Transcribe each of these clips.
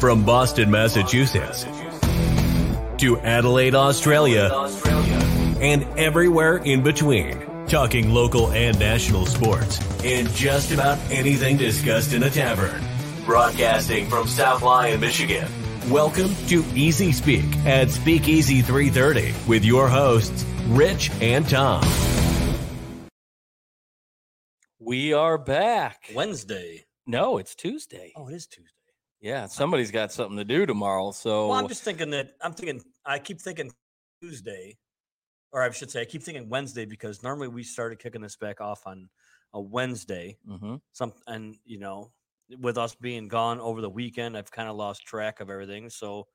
two, one. From Boston, Massachusetts to Adelaide, Australia, and everywhere in between. Talking local and national sports and just about anything discussed in a tavern. Broadcasting from South Lyon, Michigan. Welcome to Easy Speak at Speakeasy 330 with your hosts, Rich and Tom. We are back. Wednesday. No, it's Tuesday. Oh, it is Tuesday. Yeah, somebody's got something to do tomorrow. So Well, I'm just thinking that I'm thinking I keep thinking Tuesday, or I should say I keep thinking Wednesday because normally we started kicking this back off on a Wednesday. Mhm. Some and you know, with us being gone over the weekend, I've kind of lost track of everything. So,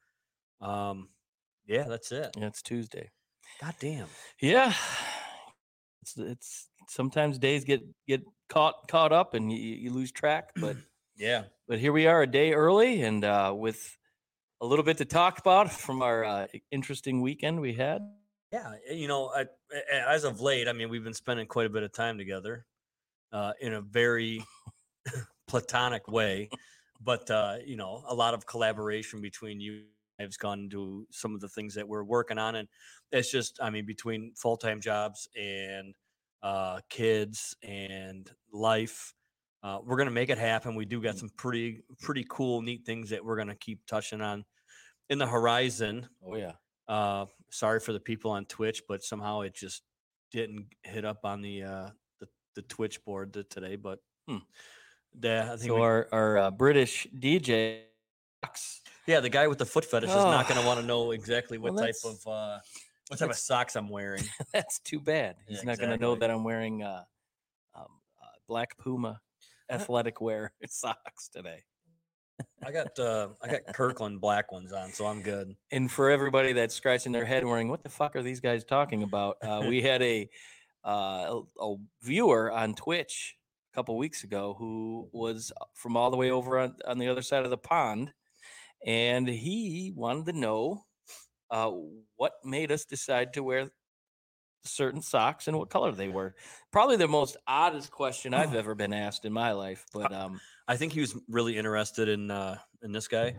um, yeah, that's it. yeah, it's Tuesday. God damn. Yeah, it's it's sometimes days get get caught caught up and you, you lose track. But Yeah. but here we are a day early and uh, with a little bit to talk about from our uh, interesting weekend we had. Yeah, uh, you know, I, as of late, I mean, we've been spending quite a bit of time together, uh, in a very platonic way, but uh, you know, a lot of collaboration between you. I've gone into some of the things that we're working on, and it's just, I mean, between full time jobs and uh, kids and life, uh, we're gonna make it happen. We do got some pretty, pretty cool, neat things that we're gonna keep touching on in the horizon. Oh yeah, Uh, sorry for the people on Twitch, but somehow it just didn't hit up on the uh, the, the Twitch board today. But Hmm. yeah, I think so we- our our uh, British DJ. Yeah, the guy with the foot fetish is not going to want to know exactly what Well, type of uh, what type of socks I'm wearing. That's too bad. Yeah, He's not going to know that I'm wearing uh, um, uh, black Puma athletic wear socks today. I got uh, I got Kirkland black ones on, so I'm good. And for everybody that's scratching their head, wondering what the fuck are these guys talking about, uh, we had a, uh, a a viewer on Twitch a couple weeks ago who was uh, from all the way over on, on the other side of the pond, and he wanted to know uh, what made us decide to wear certain socks and what color they were. Probably the most oddest question I've ever been asked in my life, but um, I think he was really interested in uh, in this guy.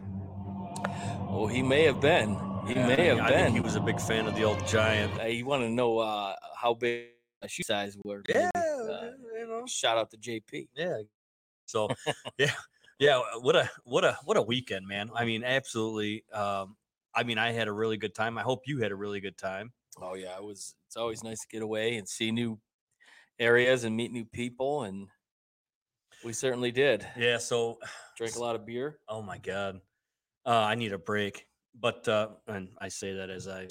oh, he may have been. He Yeah, may have I been. he was a big fan of the old giant. Uh, you want to know uh, how big a shoe size were? Yeah, uh, you know. shout out to JP. Yeah. So yeah, yeah. What a what a what a weekend, man. I mean, absolutely. Um, I mean, I had a really good time. I hope you had a really good time. Oh yeah, it was. It's always nice to get away and see new areas and meet new people, and we certainly did. Yeah. So, Drank a lot of beer. oh my god, uh, I need a break. But uh, and I say that as I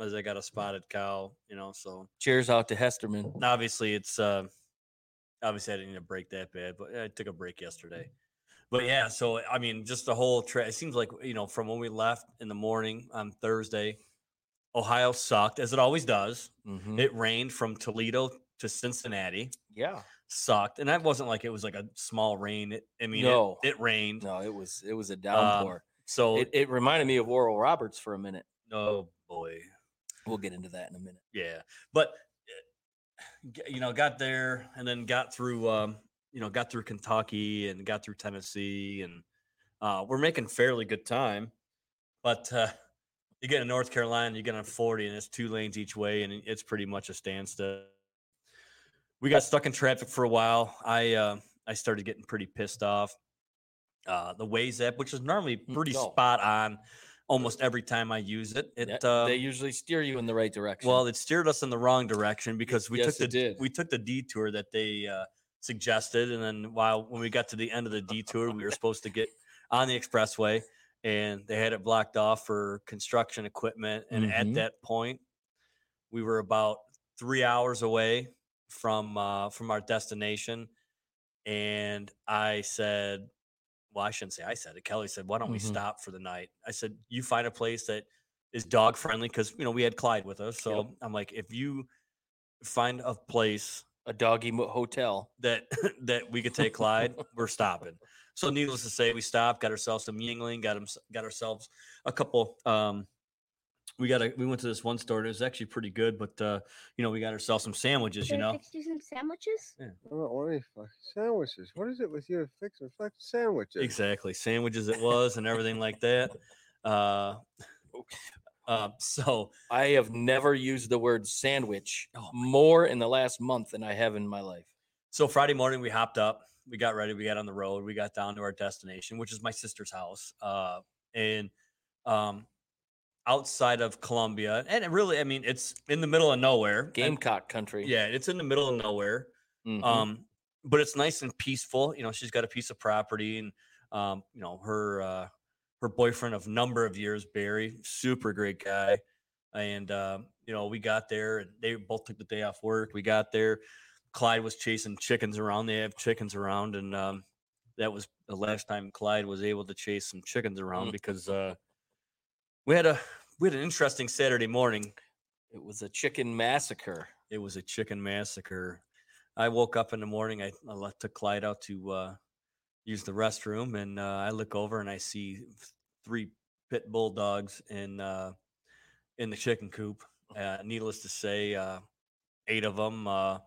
as I got a spotted cow, you know. So Cheers out to Hesterman. obviously it's uh, obviously I didn't need a break that bad, but I took a break yesterday. But yeah, so I mean, just the whole trip. It seems like you know, from when we left in the morning on Thursday, Ohio sucked as it always does. Mhm. It rained from Toledo to Cincinnati, yeah. sucked, and that wasn't like it was like a small rain. It, I mean, No. it, it rained. No, it was it was a downpour. So it, it reminded me of Oral Roberts for a minute. oh boy, We'll get into that in a minute. yeah, but uh, you know, got there and then got through. Um, you know, got through Kentucky and got through Tennessee, and uh, we're making fairly good time. But uh, you get in North Carolina, you get on 40, and it's two lanes each way, and it's pretty much a standstill. We got stuck in traffic for a while. I uh, I started getting pretty pissed off. Uh, the Waze app, which is normally Mm, pretty no. spot on, almost every time I use it. It Yeah, uh, they usually steer you in the right direction. well, it steered us in the wrong direction because we yes, took the we took the detour that they uh, suggested, and then while when we got to the end of the detour, we were supposed to get on the expressway, and they had it blocked off for construction equipment. And Mhm. at that point, we were about three hours away from uh, from our destination, and I said, "Well, I shouldn't say I said it." Kelly said, "Why don't we Mhm. stop for the night?" I said, "You find a place that is dog friendly because you know we had Clyde with us, so I'm like, if you find a place a doggy hotel. that that we could take Clyde, we're stopping." So, needless to say, we stopped, got ourselves some Yuengling, got 'em- got ourselves a couple um, we got a we went to this one store. and It was actually pretty good, but uh, you know, we got ourselves some sandwiches. You know, fixed you some sandwiches? I don't want any fucking sandwiches. What is it with you fixing fucking sandwiches? exactly sandwiches it was and everything like that. Uh, uh, so I have never used the word sandwich Oh more in the last month than I have in my life. So Friday morning, we hopped up, we got ready, we got on the road, we got down to our destination, which is my sister's house, uh, and um, outside of Columbia, and it really, I mean, it's in the middle of nowhere. and- Gamecock country. yeah, it's in the middle of nowhere. Mhm. Um, but it's nice and peaceful. You know, she's got a piece of property, and um, you know, her uh, her boyfriend of number of years, Barry, super great guy. And um, you know, we got there, and they both took the day off work. We got there. Clyde was chasing chickens around. They have chickens around, and um, that was the last time Clyde was able to chase some chickens around Mm. because uh, we had a we had an interesting Saturday morning. it was a chicken massacre. It was a chicken massacre. I woke up in the morning. I, I took Clyde out to uh, use the restroom, and uh, I look over and I see three pit bull dogs in uh, in the chicken coop. Uh, needless to say, uh, eight of them, uh,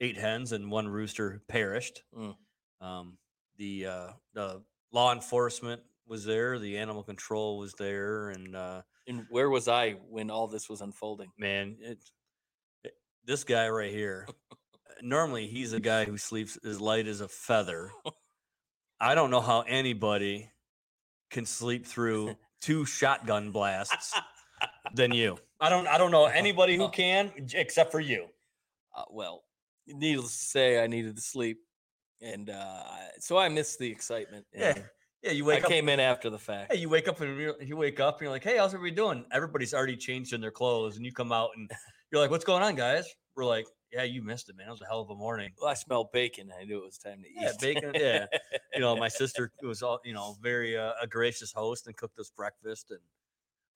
eight hens and one rooster perished. Mm. Um, the uh, the law enforcement was there, the animal control was there, and uh, And where was I when all this was unfolding? man, it, it- this guy right here. normally, he's a guy who sleeps as light as a feather. I don't know how anybody can sleep through two shotgun blasts than you. I don't. I don't know anybody who can except for you. Uh, well, needless to say, I needed to sleep, and uh, so I missed the excitement. Yeah, Yeah, you I wake up. I came in after the fact. Hey, you wake up and you're- you wake up and you're like, "Hey, how's everybody doing?" Everybody's already changed in their clothes, and you come out and you're like, "What's going on, guys?" We're like, "Yeah, you missed it, man. It was a hell of a morning." Well, I smelled bacon. I knew it was time to eat. Yeah, bacon. Yeah, you know, my sister was all you know, very uh, a gracious host and cooked us breakfast and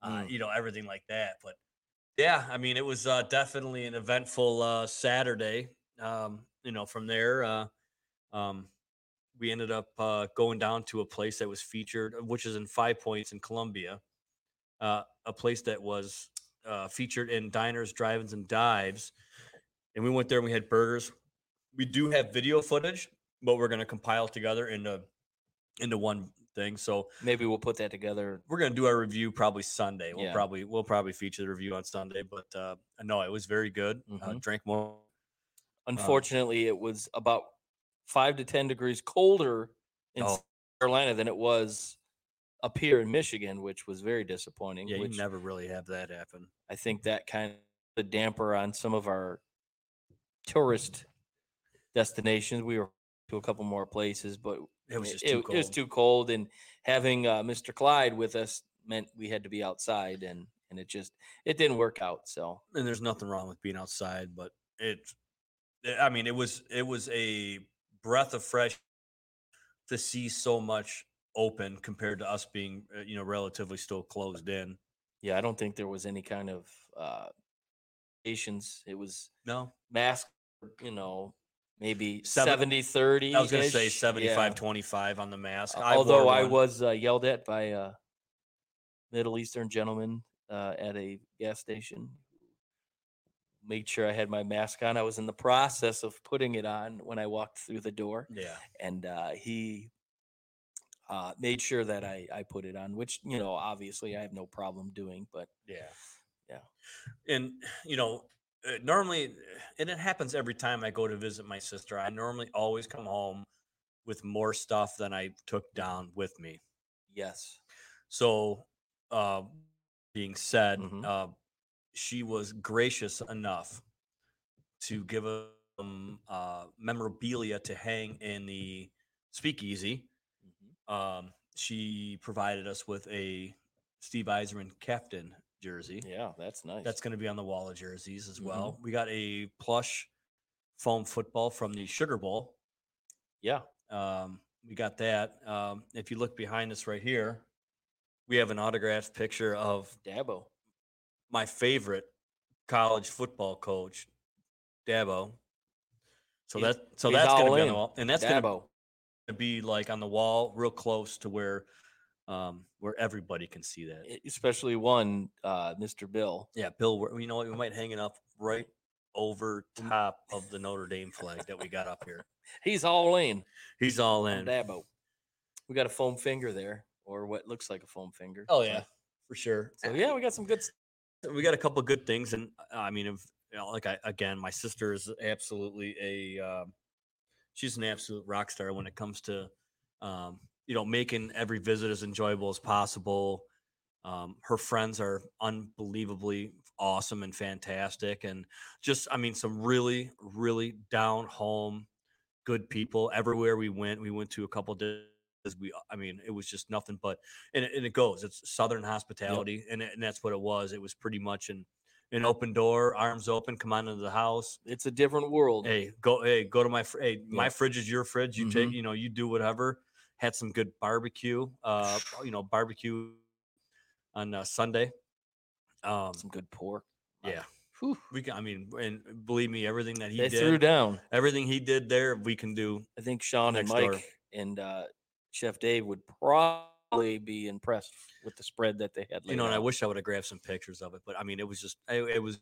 uh, Mm. you know everything like that. But yeah, I mean, it was uh, definitely an eventful uh, Saturday. Um, you know, from there, uh, um, we ended up uh, going down to a place that was featured, uh, which is in Five Points in Columbia, uh, a place that was uh, featured in diners, drive-ins, and dives. And we went there and we had burgers. We do have video footage, but we're going to compile it together into into one thing. So Maybe we'll put that together. we're going to do our review probably Sunday. We'll Yeah. probably we'll probably feature the review on Sunday. But uh, no, it was very good. Uh, Mhm. drank more. Unfortunately, it was about five to ten degrees colder in Oh. South Carolina than it was up here in Michigan, which was very disappointing. Yeah, you never really have that happen. I think that kind of the damper on some of our tourist destinations. We were to a couple more places, but It was it, just too it was too cold. And having uh, Mr. Clyde with us meant we had to be outside, and and it just it didn't work out. So and there's nothing wrong with being outside, but it, I mean, it was it was a breath of fresh to see so much open compared to us being, uh, you know, relatively still closed in. yeah, I don't think there was any kind of uh, patience. It was No, mask, you know, maybe Seven- 70 30. I was going to say -ish. 75 Yeah. 25 on the mask. Uh, I Although I was uh, yelled at by a Middle Eastern gentleman uh, at a gas station. Made sure I had my mask on. I was in the process of putting it on when I walked through the door, Yeah. and uh, he uh, made sure that I, I put it on, which you know, obviously, I have no problem doing. But Yeah. Yeah. And, you know, uh, normally, and it happens every time I go to visit my sister, I normally always come home with more stuff than I took down with me. yes, So, uh, being said, Mhm. uh, she was gracious enough to give them uh, memorabilia to hang in the speakeasy. Mhm. Um, she provided us with a Steve Yzerman captain jersey. yeah, that's nice. That's going to be on the wall of jerseys as Mhm. well. We got a plush foam football from the Sugar Bowl. yeah. Um, we got that. Um, if you look behind us right here, we have an autographed picture of Dabo. My favorite college football coach, Dabo. So that so he's that's going to all be on the wall, and that's gonna be like on the wall, real close to where um, where everybody can see that. especially one, uh, Mr. Bill. Yeah, Bill, we're- you know what? We might hang it up right over top of the Notre Dame flag that we got up here. He's all in. He's all on in. Dabo. We got a foam finger there, or what looks like a foam finger. Oh yeah, for sure. So yeah, we got some good. We got a couple good things, and uh, I mean, if you know, like I again, my sister is absolutely a um, she's an absolute rock star when it comes to um, you know making every visit as enjoyable as possible. Um, her friends are unbelievably awesome and fantastic, and just I mean, some really, really down home, good people everywhere we went. We went to a couple days. We, I mean, it was just nothing but, and it, and it goes. It's Southern hospitality, and it- and that's what it was. It was pretty much an an open door, arms open, come on into the house. It's a different world. Hey, go, hey, go to my, fr- hey, my Yeah. fridge is your fridge. You take, Mhm. you know, you do whatever. Had some good barbecue, uh, you know, barbecue on uh, Sunday. Um, Some good pork. Yeah, Whew. we can. I mean, and believe me, everything that he They did, threw down. everything he did there, we can do. I think Sean and Mike door. and uh, Chef Dave would probably be impressed with the spread that they had. you know, and I wish I would have grabbed some pictures of it, but I mean, it was just, it, it was,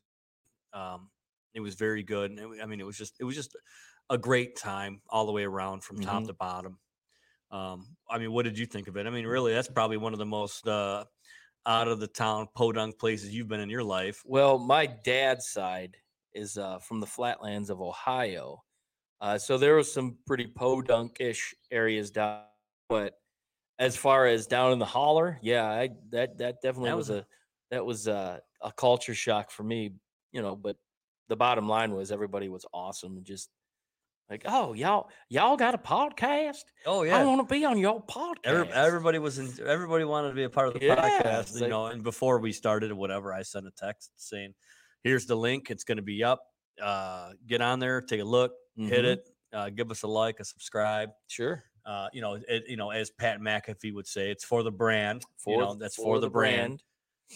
um, it was very good, and it, I mean, it was just, it was just a great time all the way around from top Mhm. to bottom. Um, I mean, what did you think of it? I mean, really, that's probably one of the most uh, out of the town podunk places you've been in your life. Well, my dad's side is uh, from the flatlands of Ohio. Uh, so there was some pretty podunk-ish areas down, but as far as down in the holler, yeah, I that that definitely That was, was a that was a, a culture shock for me, you know. But the bottom line was everybody was awesome, and just like, oh y'all y'all got a podcast? Oh yeah, I want to be on your podcast. Every, everybody was in, everybody wanted to be a part of the Yeah, podcast, it's you like- know. And before we started or whatever, I sent a text saying, "Here's the link. It's going to be up. Uh, get on there, take a look, hit Mhm. it, uh, give us a like, a subscribe. Sure. Uh, you know, it, you know, as Pat McAfee would say, it's for the brand. For you know, that's for, the brand.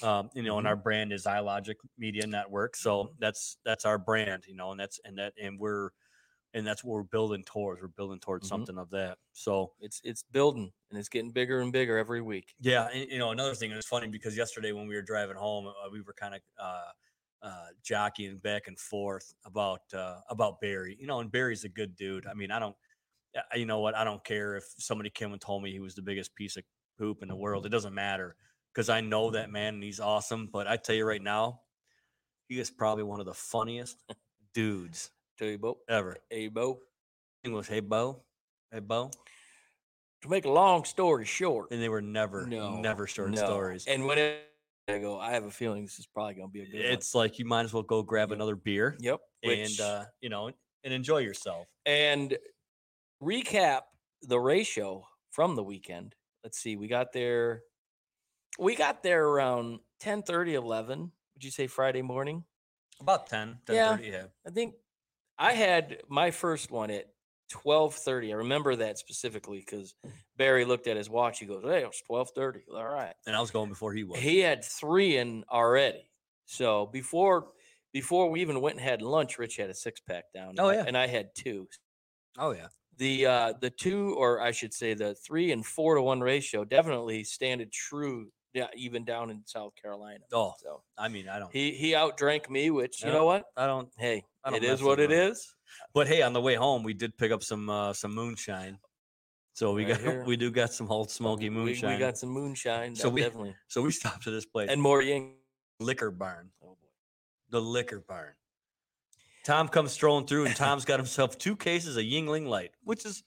Um, you know, and Mhm. our brand is iLogic Media Network. So that's that's our brand. You know, and that's and that and we're and that's what we're building towards. We're building towards Mhm. something of that. So It's it's building and it's getting bigger and bigger every week. yeah, and, you know, another thing, it was funny because yesterday when we were driving home, uh, we were kind of uh, uh, jockeying back and forth about uh, about Barry. You know, and Barry's a good dude. I mean, I don't, you know what? I don't care if somebody came and told me he was the biggest piece of poop in the world. It doesn't matter because I know that man and he's awesome. But I tell you right now, he is probably one of the funniest dudes Tell you, Bo. ever. Hey, Bo. English, hey Bo, hey Bo, To make a long story short, and they were never, no, never short no. stories. And when I go, I have a feeling this is probably going to be a good one. it's like you might as well go grab Yep. another beer Yep. and Which, uh, you know and enjoy yourself. and recap the ratio from the weekend. Let's see. We got there. We got there around 10 30, 11. Would you say Friday morning? About 10, Yeah. 10 yeah. I think I had my first one at twelve thirty. I remember that specifically because Barry looked at his watch. He goes, "Hey, it's twelve twelve thirty. All right." And I was going before he was. He had three in already. So before before we even went and had lunch, Rich had a six pack down. Oh, and I- yeah. and I had two. oh yeah. The uh the two, or I should say, the three and four to one ratio definitely standed true. Yeah, even down in South Carolina. Oh, So I mean, I don't he he outdrank me, which you know what? I don't Hey, I don't it is what it around. is. but hey, on the way home we did pick up some uh some moonshine. So we Right got here. we do got some old smoky moonshine. We, got some moonshine. So we- definitely so we stopped at this place and more ying. liquor barn. Oh boy. The liquor barn. Tom comes strolling through and Tom's got himself two cases of Yuengling Light, which is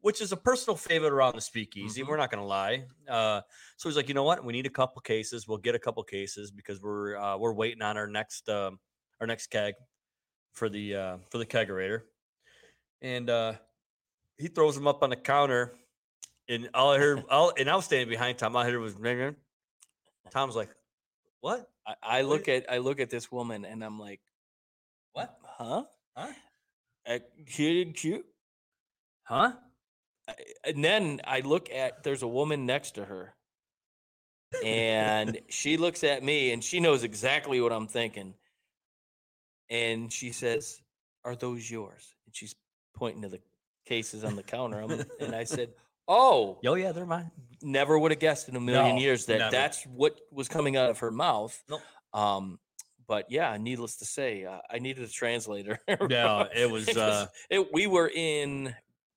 which is a personal favorite around the speakeasy. Mhm. We're not going to lie. Uh, so he's like, you know what? We need a couple cases. We'll get a couple cases because we're uh, we're waiting on our next um, our next keg for the uh, for the kegerator. And uh, he throws them up on the counter, and all I heard, all, and I was standing behind Tom. All I heard it was, "Ring, ring." Tom's like, "What? I, I What look at I look at this woman and I'm like, What? Huh? Huh? Uh, cute, cute. Huh?" And then I look at there's a woman next to her, and she looks at me and she knows exactly what I'm thinking. And she says, "Are those yours?" And she's pointing to the cases on the counter. I'm- and I said, Oh, Oh yeah, they're mine. never would have guessed in a million No, years that never. that's what was coming out of her mouth. Nope. Um, but yeah, needless to say, uh, I needed a translator. Yeah, it was. Uh, it, we were in.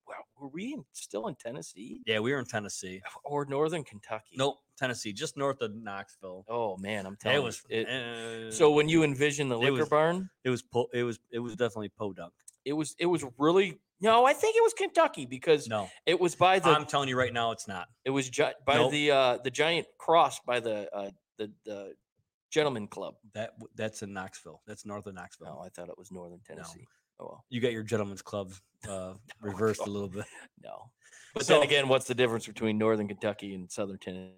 Well, were we in, still in Tennessee yeah, we were in Tennessee. or Northern Kentucky? Nope, Tennessee, just north of Knoxville. Oh man, I'm telling It you, was. it- uh, so when you envision the liquor was- barn, it was. Po- it was. It was definitely podunk. it was it was really no. I think it was Kentucky because No, it was by the I'm telling you right now, it's not. it was gi- by Nope. the uh the giant cross by the uh the the gentleman club. That that's in Knoxville. That's north of Knoxville. No, I thought it was Northern Tennessee. Oh well, You got your gentleman's club uh, reversed a little bit. no. But So- then again, what's the difference between Northern Kentucky and Southern Tennessee?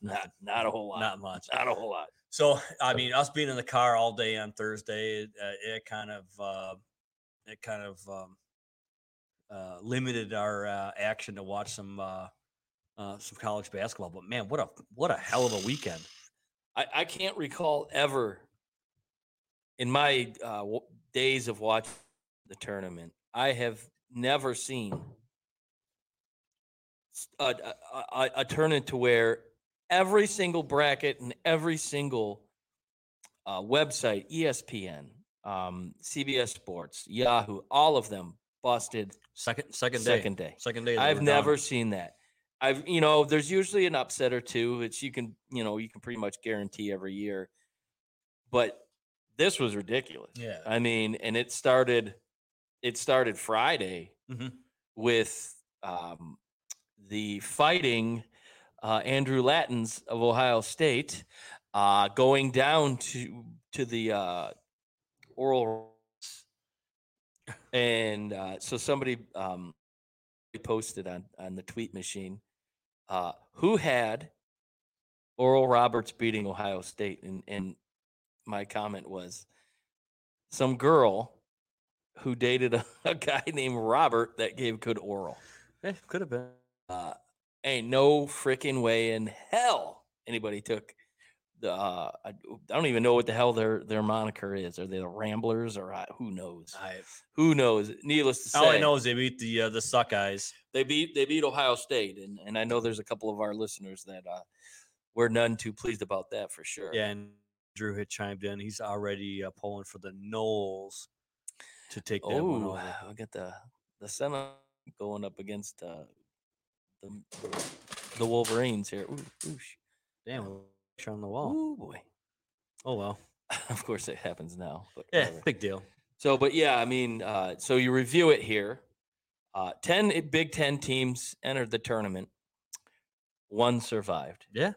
Not not a whole lot. Not much. Not a whole lot. So I mean, us being in the car all day on Thursday, it, uh, it kind of uh, it kind of um, uh, limited our uh, action to watch some uh, uh, some college basketball. But man, what a what a hell of a weekend! I, I can't recall ever in my uh, w- days of watching the tournament. I have never seen a a tournament to where every single bracket and every single uh, website, ESPN, um, CBS Sports, Yahoo, all of them busted Second second day, second day. second day. I've never seen that. I've you know, there's usually an upset or two. It's you can you know you can pretty much guarantee every year, but this was ridiculous. Yeah. I mean, and it started, it started Friday Mhm. with um, the fighting uh, Andrew Latins of Ohio State uh, going down to to the uh, oral and uh, so somebody um, posted on on the tweet machine uh, who had Oral Roberts beating Ohio State, and and my comment was some girl who dated a, a guy named Robert that gave good oral. Eh, could have been. Uh, ain't no freaking way in hell anybody took. Uh, I, I don't even know what the hell their their moniker is. Are they the Ramblers or I, who knows? Who knows? Needless to say, all I know is they beat the uh, the suck eyes. they beat they beat Ohio State, and and I know there's a couple of our listeners that uh, were none too pleased about that for sure. Yeah, and Drew had chimed in. He's already uh, pulling for the Noles to take that one Oh, over. I got the the Senate going up against uh, the the Wolverines here. Ooh, ooh, Damn, picture on the wall. Oh boy. Oh well. of course, it happens now. But Yeah, whatever. big deal. So, but yeah, I mean, uh, so you review it here. Uh, Ten Big Ten teams entered the tournament. One survived, Yeah.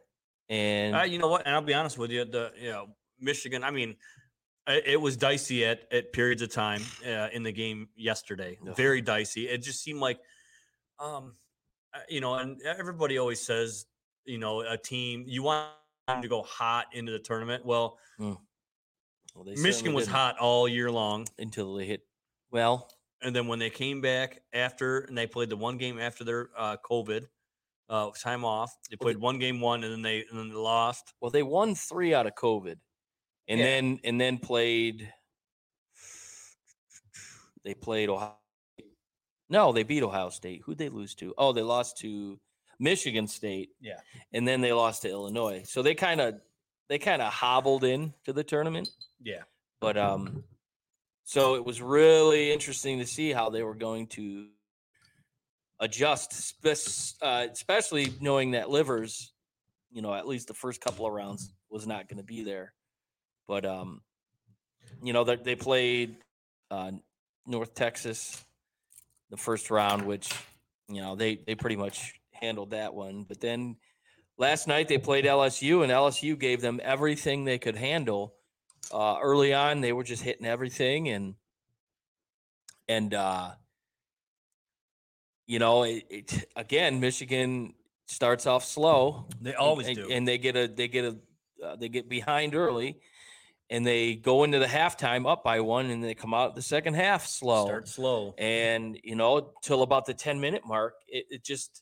and Uh, you know what? And I'll be honest with you. The you know Michigan. I mean, it was dicey at at periods of time uh, in the game yesterday. Very dicey. It just seemed like, um, uh, you know, and everybody always says, you know, a team you want them to go hot into the tournament. Well, well, they Michigan was didn't hot all year long. until they hit. Well, and then when they came back after and they played the one game after their uh, COVID uh, time off, they Well, they- played one game one and then they and then they lost. well, they won three out of COVID, and Yeah. then and then played. They played Ohio. No, they beat Ohio State. Who'd they lose to? Oh, they lost to Michigan State. Yeah. and then they lost to Illinois. So they kind of they kind of hobbled in to the tournament. Yeah, But um, so it was really interesting to see how they were going to adjust, uh, especially knowing that Livers, you know, at least the first couple of rounds was not going to be there. But um, you know, they they played uh, North Texas the first round, which you know they they pretty much handled that one. But then last night they played LSU, and LSU gave them everything they could handle uh, early on they were just hitting everything and and uh you know it, it again michigan starts off slow they always and, do. and they get a they get a uh, they get behind early and they go into the halftime up by one and they come out the second half slow Start slow. and you know till about the 10 minute mark it, it just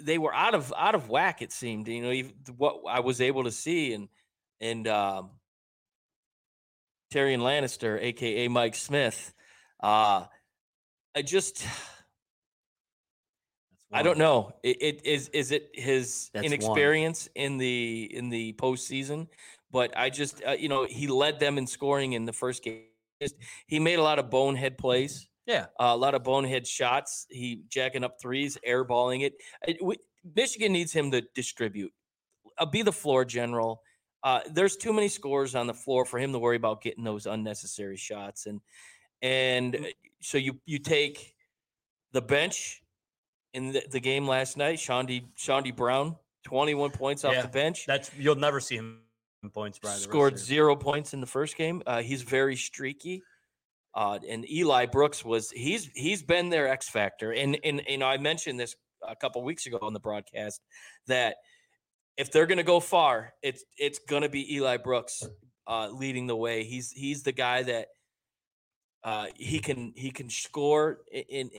they were out of out of whack it seemed you know even what i was able to see and and um Tyrion Lannister, aka Mike Smith. Uh I just I don't know. It, it is is it his That's one. inexperience in the in the postseason, but I just uh, you know he led them in scoring in the first game. Just, he made a lot of bonehead plays, Yeah. uh, a lot of bonehead shots. He jacking up threes, airballing it. it we, Michigan needs him to distribute, uh, be the floor general. Uh, there's too many scores on the floor for him to worry about getting those unnecessary shots, and and uh, so you you take the bench in the, the game last night. Chaundee Chaundee Brown, 21 points off Yeah, the bench, That's you'll never see him points. Brian, the rest of scored zero points in the first game. Uh, he's very streaky. Uh, and Eli Brooks was he's he's been their X factor. And and you know I mentioned this a couple weeks ago on the broadcast that if they're going to go far, it's it's going to be Eli Brooks uh, leading the way. He's he's the guy that uh, he can he can score in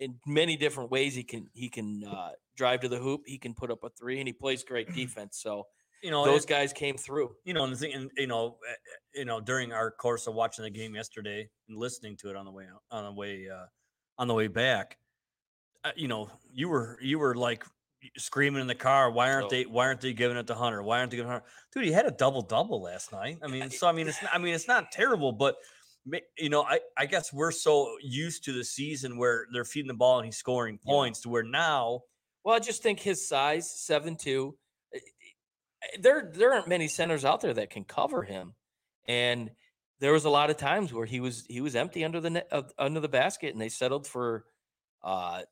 in many different ways. He can he can uh, drive to the hoop. He can put up a three, and he plays great defense. So You know, those guys came through. you know, and the thing, and, you know, uh, uh, you know, during our course of watching the game yesterday and listening to it on the way on the way uh, on the way back, uh, you know, you were you were like screaming in the car, why aren't So- they why aren't they giving it to Hunter? Why aren't they giving Hunter? Dude, he had a double double last night. I mean, so I mean, it's not, I mean, it's not terrible, but you know, I I guess we're so used to the season where they're feeding the ball and he's scoring Yeah. points to where now Well, I just think his size, seven two, eh, there there aren't many centers out there that can cover him, and there was a lot of times where he was he was empty under the net uh, under the basket, and they settled for uh,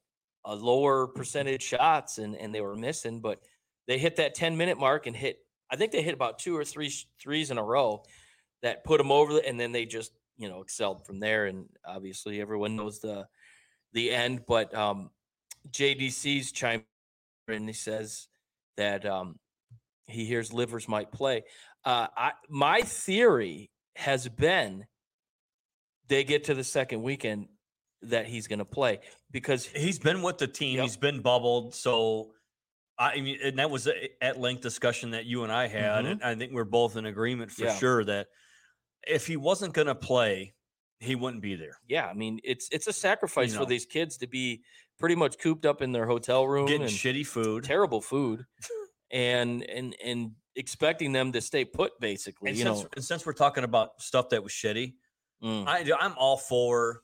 a lower percentage shots, and and they were missing, but they hit that ten minute mark and hit. I think they hit about two or three threes in a row that put them over, and then they just you know excelled from there. And obviously, everyone knows the the end, but um, JDC's chime and he says that um, he hears livers might play. Uh, I, my theory has been they get to the second weekend that he's going to play because he's been with the team. Yep. He's been bubbled. So I mean, and that was a at length discussion that you and I had, Mhm. and I think we're both in agreement for Yeah. sure that if he wasn't going to play, he wouldn't be there. yeah, I mean it's it's a sacrifice know. for these kids to be pretty much cooped up in their hotel room Getting shitty food. terrible food and and and expecting them to stay put basically And you since, know and since we're talking about stuff that was shitty, mm, I, I'm all for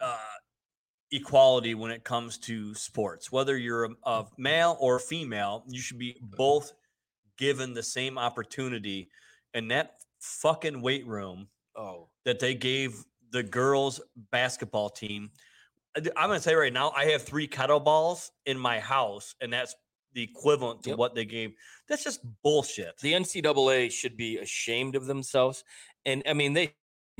uh, equality when it comes to sports. Whether you're a, a male or female, you should be both given the same opportunity. And that fucking weight room oh that they gave the girls basketball team. I'm going to say right now, I have three kettlebells in my house, and that's the equivalent to Yep. what they gave. That's just bullshit. the NCAA should be ashamed of themselves, and I mean they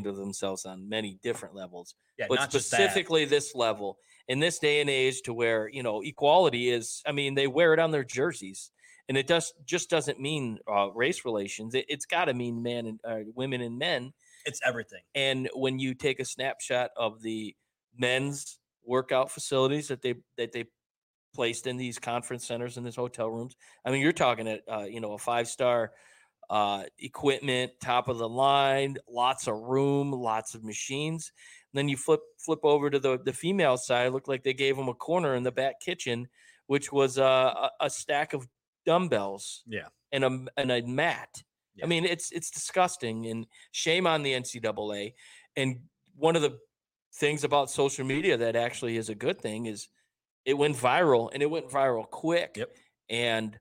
of themselves on many different levels, yeah, but specifically this level in this day and age to where you know equality is. I mean they wear it on their jerseys, and it does just doesn't mean uh, race relations. It, it's got to mean men and uh, women and men. It's everything. And when you take a snapshot of the men's workout facilities that they that they placed in these conference centers and these hotel rooms, I mean, you're talking at uh, you know a five star uh, equipment, top of the line, lots of room, lots of machines. And then you flip flip over to the the female side. It looked like they gave them a corner in the back kitchen, which was uh, a, a stack of dumbbells Yeah. and a and a mat. Yeah. I mean, it's it's disgusting and shame on the NCAA. And one of the things about social media that actually is a good thing is it went viral and it went viral quick. Yep. And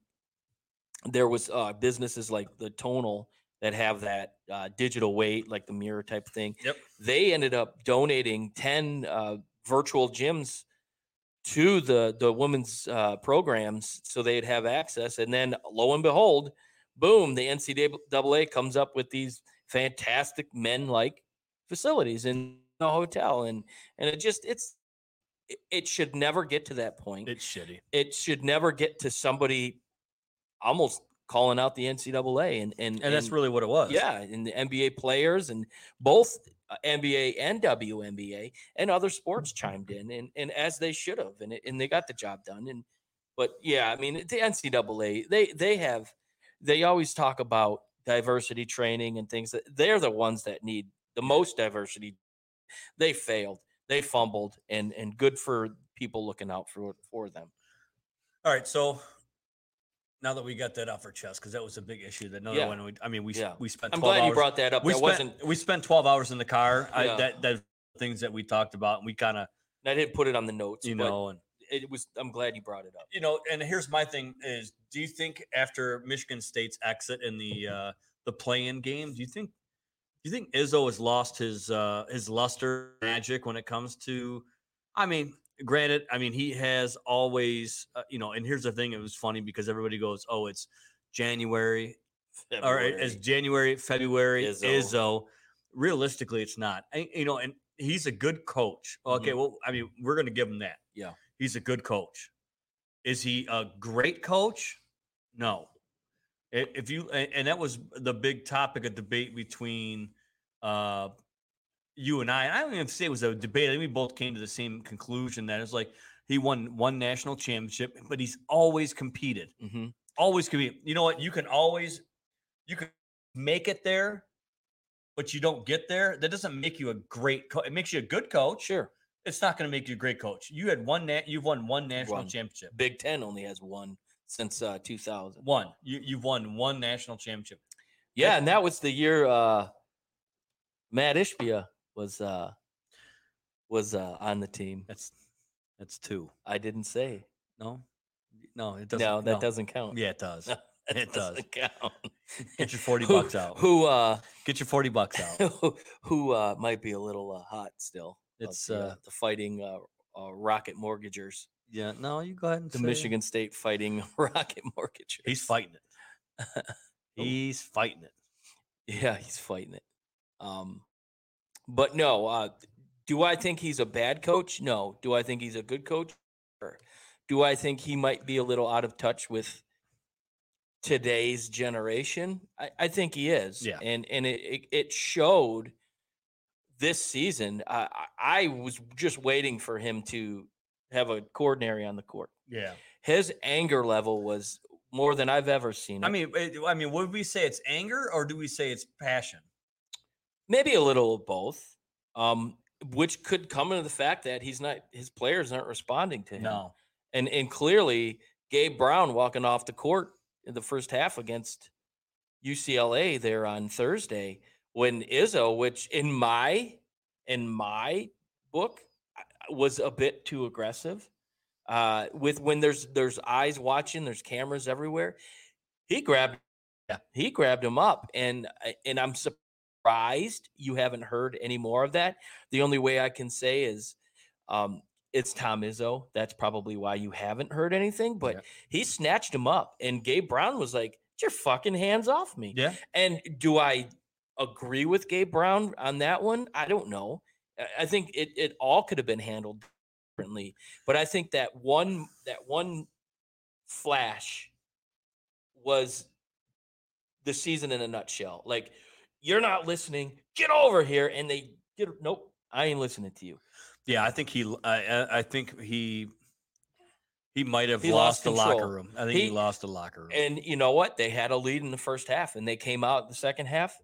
there was uh, businesses like the Tonal that have that uh, digital weight, like the mirror type thing. Yep. They ended up donating ten uh, virtual gyms to the the women's uh, programs so they'd have access. And then lo and behold, boom, the NCAA comes up with these fantastic men like facilities in the hotel, and and it just it's it, it should never get to that point. It's shitty. it should never get to somebody almost calling out the NCAA and and And that's really what it was. yeah, and the NBA players and both NBA and WNBA and other sports chimed in, and and as they should have, and it, and they got the job done. And but yeah, I mean the NCAA they they have they always talk about diversity training and things that they're the ones that need the most diversity. They failed, they fumbled, and and good for people looking out for for them. All right, so now that we got that off our chest, because that was a big issue that no Yeah. one. would- I mean, we Yeah. we spent. I'm 12 glad hours, you brought that up. We that spent wasn't. we spent twelve hours in the car. I, Yeah. that that things that we talked about, and we kind of I didn't put it on the notes. you but know and it was. I'm glad you brought it up. you know. And here's my thing: is do you think after Michigan State's exit in the uh the play-in game, do you think you think Izzo has lost his uh his luster magic when it comes to? I mean, granted, I mean he has always uh, you know. And here's the thing: it was funny because everybody goes, "Oh, it's January all right, as February. January, February, Izzo. Izzo. Realistically, it's not. You know, and he's a good coach. Okay, well, I mean, we're going to give him that. Mm-hmm. Yeah. he's a good coach. Is he a great coach? No. If you and that was the big topic of debate between uh you and I. And I don't even say it was a debate. I think we both came to the same conclusion that it's like he won one national championship, but he's always competed Mhm. always be. You know what? You can always you can make it there, but you don't get there. That doesn't make you a great coach. It makes you a good coach. Sure. It's not going to make you a great coach. You had one. Na- you've won one national One. championship. Big Ten only has one since uh, 2000. One. You you've won one national championship. Yeah, and that was the year uh, Mat Ishbia was uh, was uh, on the team. That's that's two. I didn't say. No, no, it doesn't. No, that doesn't count. Yeah, it does. It does. doesn't count. Get your 40 Who- bucks out. Who uh, Get your forty bucks out. who, who uh, might be a little uh, hot still? of It's, the, uh, the fighting uh, uh, Rocket Mortgagers, Yeah. No, you go ahead and the say it. Michigan State fighting Rocket Mortgagers. He's fighting it. He's fighting it. Yeah, he's fighting it. Um, but no, uh, do I think he's a bad coach? No. Do I think he's a good coach? Sure. Do I think he might be a little out of touch with today's generation? I, I think he is. Yeah. And and it it, it showed this season. I, I was just waiting for him to have a coronary on the court. Yeah. His anger level was more than I've ever seen. I mean, I mean, would we say it's anger or do we say it's passion? Maybe a little of both um which could come into the fact that he's not his players aren't responding to him No. and and clearly gabe brown walking off the court in the first half against ucla there on thursday when izzo which in my in my book was a bit too aggressive uh with when there's there's eyes watching there's cameras everywhere he grabbed Yeah. he grabbed him up and I- and i'm surprised you haven't heard any more of that the only way i can say is um it's tom izzo that's probably why you haven't heard anything but Yeah. he snatched him up and gabe brown was like get your fucking hands off me Yeah. and do I agree with Gabe Brown on that one? I don't know. I- I think it, it all could have been handled differently. But I think that one that one flash was the season in a nutshell. Like, you're not listening, get over here. And they get nope, I ain't listening to you. Yeah. I think he, I think he, he might have He lost, lost the locker room. I think he, He- lost the locker room. And you know what? They had a lead in the first half and they came out the second half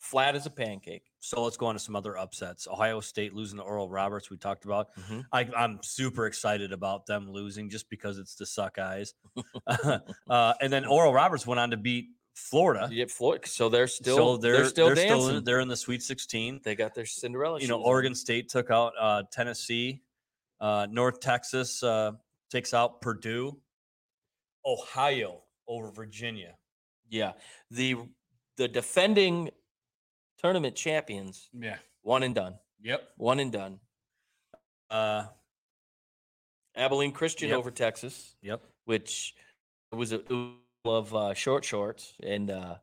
flat as a pancake. so let's go on to some other upsets. Ohio State losing to Oral Roberts, we talked about. Mhm. I, I'm super excited about them losing just because it's the suck eyes. uh, and then Oral Roberts went on to beat Florida. Get Floyd, so they're still so they're, still they're dancing. still in, they're in the Sweet 16. they got their Cinderella. you know, on. Oregon State took out uh, Tennessee. Uh, North Texas uh, takes out Purdue. Ohio over Virginia. Yeah, the the defending tournament champions, Yeah. one and done, Yep. one and done. Uh, Abilene Christian Yep. over Texas, yep. which was a of uh, short shorts, and uh,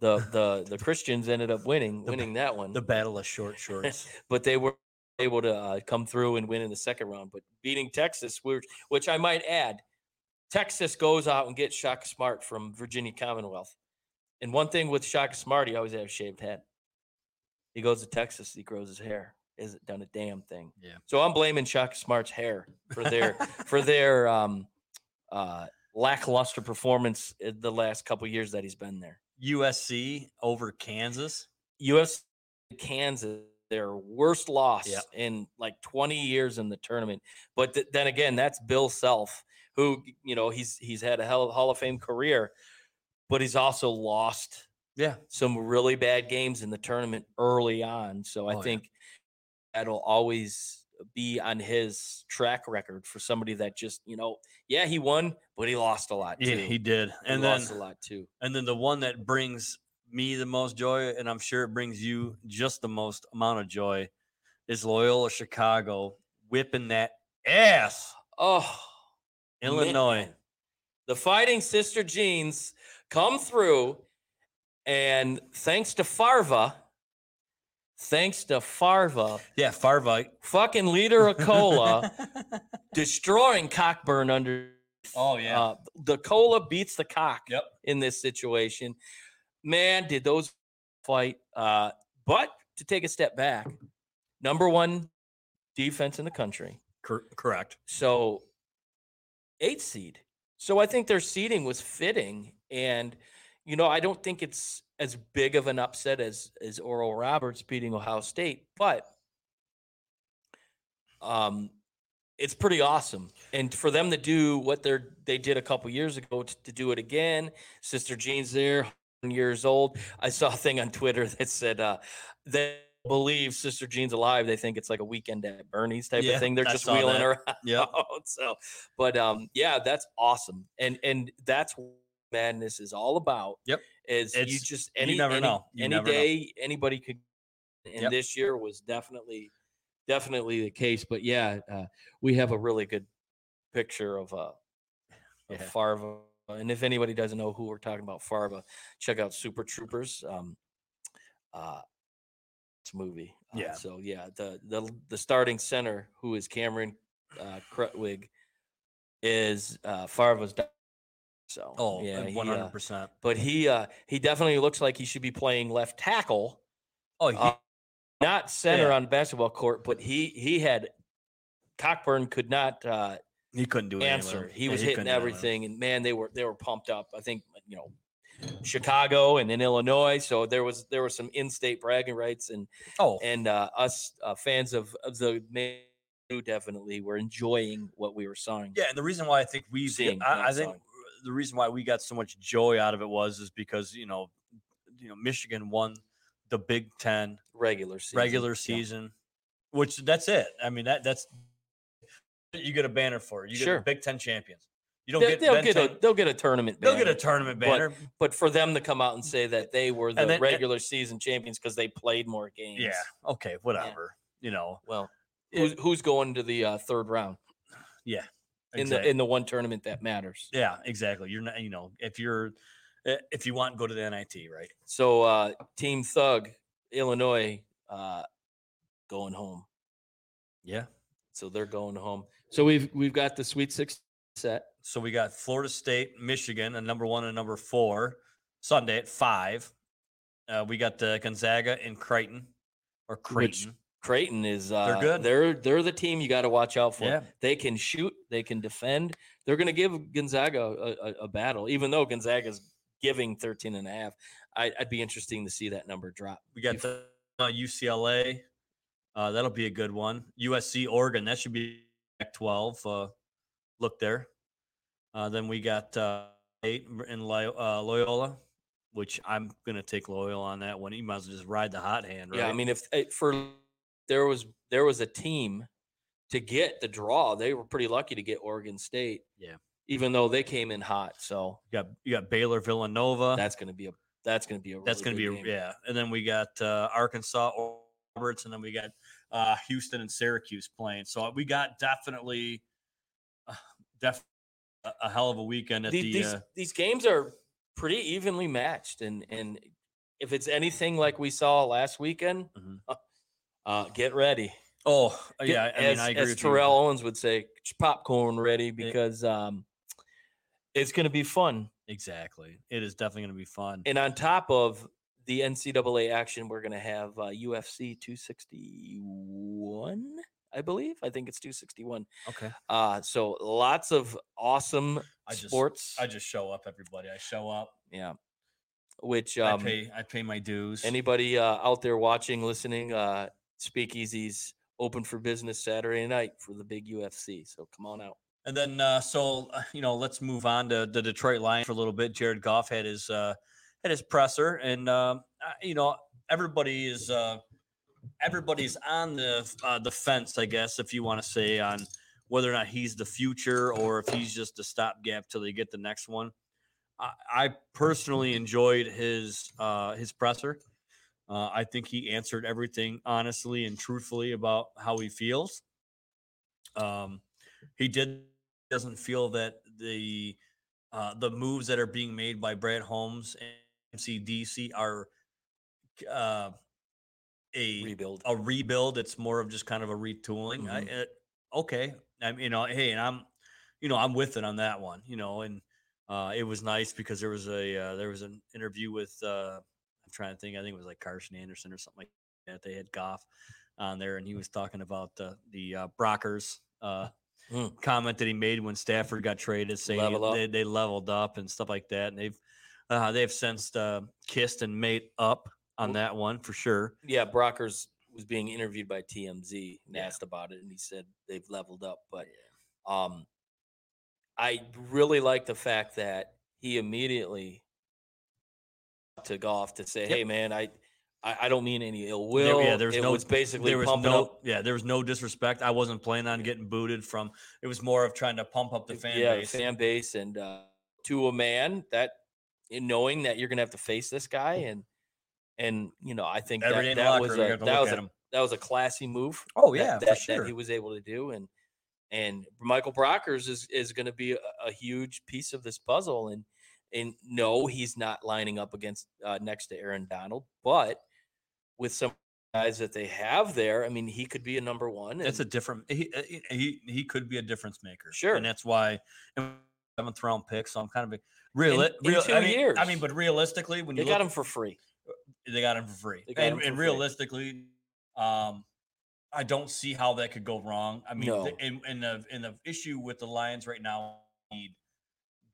the the the Christians ended up winning winning that one. The battle of short shorts. but they were able to uh, come through and win in the second round. But beating Texas, which, which I might add, Texas goes out and gets Shaka Smart from Virginia Commonwealth. And one thing with Shaka Smart, he always has a shaved head. He goes to Texas, he grows his hair. Isn't done a damn thing. Yeah. So I'm blaming Shaka Smart's hair for their for their um, uh, lackluster performance the last couple years that he's been there. USC over Kansas. US Kansas their worst loss Yep. in like 20 years in the tournament. But th- then again, that's Bill Self who you know he's he's had a hell Hall of Fame career, but he's also lost Yeah. some really bad games in the tournament early on. So I Oh, yeah. think that'll always be on his track record for somebody that just you know yeah he won, but he lost a lot. Yeah, he did. He And then lost a lot too. and then the one that brings me the most joy, and I'm sure it brings you just the most amount of joy, is Loyola Chicago whipping that ass. Oh, Illinois. man. The Fighting Sister Jeans come through, and thanks to Farva, thanks to Farva, Yeah, Farva. fucking leader of Cola, destroying Cockburn under. oh yeah. Uh, the cola beats the cock Yep. in this situation. Man, did those fight. Uh, but to take a step back, number one defense in the country. Cor- correct. So eight seed. So I think their seeding was fitting. And, you know, I don't think it's as big of an upset as as Oral Roberts beating Ohio State, but um it's pretty awesome. And for them to do what they're they did a couple years ago to, to do it again, Sister Jean's there, 100 years old. I saw a thing on Twitter that said uh they believe Sister Jean's alive. They think it's like a weekend at Bernie's type Yeah, of thing. They're I just wheeling that. Yep. out. So, but um, yeah, that's awesome, and and that's madness is all about. Yep. is you It's- just you any never any, know. You any never know. day anybody could, and Yep. this year was definitely definitely the case. But yeah, uh, we have a really good picture of uh of Farva. And if anybody doesn't know who we're talking about, Farva, check out Super Troopers. Um, uh, it's a movie. Uh, Yeah. So yeah, the the the starting center, who is Cameron uh, Krutwig, is uh, Farva's. So Oh, yeah, yeah, he, one uh, hundred percent. but he uh, he definitely looks like he should be playing left tackle, Oh, he, uh, not center Yeah. on basketball court. But he he had Cockburn could not uh, he couldn't do it. answer. He was couldn't hitting do it anyway. everything, and man, they were they were pumped up. I think you know Chicago and then Illinois, so there was there was some in-state bragging rights, and Oh, and uh, us uh, fans of of the man definitely were enjoying what we were seeing. Yeah, and the reason why I think we, I, I think sawing. The reason why we got so much joy out of it was is because you know, you know, Michigan won the Big Ten regular season. regular yeah. season, which that's it. I mean that that's you get a banner for it. You get Sure. Big Ten champions. You don't They, get will get a they'll get a tournament. they'll get a tournament but- banner. but for them to come out and say that they were the then- and- regular season champions because they played more games. yeah, okay, whatever. You know, Well, it- who's, who's going to the uh, third round yeah, in the in the one tournament that matters? yeah, exactly. You're not, you know, if you're eh, if you want, go to the NIT, right? So uh Team Thug, Illinois, uh going home. Yeah. So they're going home. So we've we've got the Sweet Six set. So we got Florida State, Michigan, and number one and number four Sunday at five. Uh, we got the Gonzaga and Creighton or Which- Creighton. Creighton is uh they're good. They're they're the team you got to watch out for. Yeah. They can shoot, they can defend. They're going to give Gonzaga a, a, a battle, even though Gonzaga's giving 13 and a half. I, I'd be interesting to see that number drop. We got the uh, UCLA. Uh, that'll be a good one. USC, Oregon. That should be Pac-12. Uh, look there. Uh, then we got uh, eight in uh, Loyola, which I'm gonna take Loyola on that one. You might as well just ride the hot hand, right? Yeah, I mean, if eh, for there was there was a team to get the draw, they were pretty lucky to get Oregon State. Yeah. even though they came in hot, so you got you got Baylor, Villanova. that's going to be a that's going to be a That's going to good be a, game. yeah. And then we got uh, Arkansas, Roberts, and then we got uh, Houston and Syracuse playing. So we got definitely, uh, def a, hell of a weekend at these the. these, uh, these games are pretty evenly matched, and and if it's anything like we saw last weekend, Mhm. uh, get ready. Oh yeah, I mean as, I agree as Terrell you. Owens would say, popcorn ready because um, it's going to be fun. Exactly, it is definitely going to be fun. And on top of the NCAA action, we're going to have uh, UFC 261, I believe. I think it's 261. okay, Uh, so lots of awesome I just sports. I just show up, everybody. I show up. yeah. Which I um, pay I pay my dues. anybody uh, out there watching, listening, uh, Speakeasy's open for business Saturday night for the big UFC. So come on out. And then, uh, so uh, you know, let's move on to the Detroit Lions for a little bit. Jared Goff had his uh, had his presser, and um, you know, everybody is uh, everybody's on the uh, the fence, I guess, if you want to say, on whether or not he's the future or if he's just a stopgap till they get the next one. I, I personally enjoyed his uh, his presser. Uh, I think he answered everything honestly and truthfully about how he feels. Um, he did doesn't feel that the uh, the moves that are being made by Brad Holmes and MCDC are uh, a Rebuild. a rebuild. It's more of just kind of a retooling. I, Mhm. it, okay, I'm you know, hey, and I'm you know I'm with it on that one. You know, and uh, it was nice because there was a uh, there was an interview with uh, trying to think. I think it was like Carson Anderson or something like that. They had Goff on there, and he was talking about the the uh, Brockers. Uh, Mm. comment that he made when Stafford got traded, saying Level they, they leveled up and stuff like that, and they've uh, they've since uh, kissed and made up on that one for sure. Yeah, Brockers was being interviewed by TMZ and Yeah. asked about it, and he said they've leveled up. But um, I really like the fact that he immediately to Goff to say, Yep. "Hey, man, I, I, I don't mean any ill There- will." yeah, there was it no- was basically there was pumping no up yeah there was no disrespect. I wasn't planning on getting booted from. It was more of trying to pump up the fan yeah, base. fan base, and uh, to a man that in knowing that you're gonna have to face this guy, and and you know, I think Every that, day in the that was a, that was a that was a classy move. Oh yeah, that, that sure. he was able to do, and and Michael Brockers is is going to be a, a huge piece of this puzzle. And and no, he's not lining up against uh, next to Aaron Donald, but with some guys that they have there, I mean, he could be a number one. It's a different. He uh, he he- could be a difference maker. Sure. and that's why seventh round pick. So I'm kind of a real. In- in two I mean, I mean, but realistically, when they you got look, him for free. they got him for free. And for and free. realistically, um, I don't see how that could go wrong. I mean, No. the, in, in the in the issue with the Lions right now, need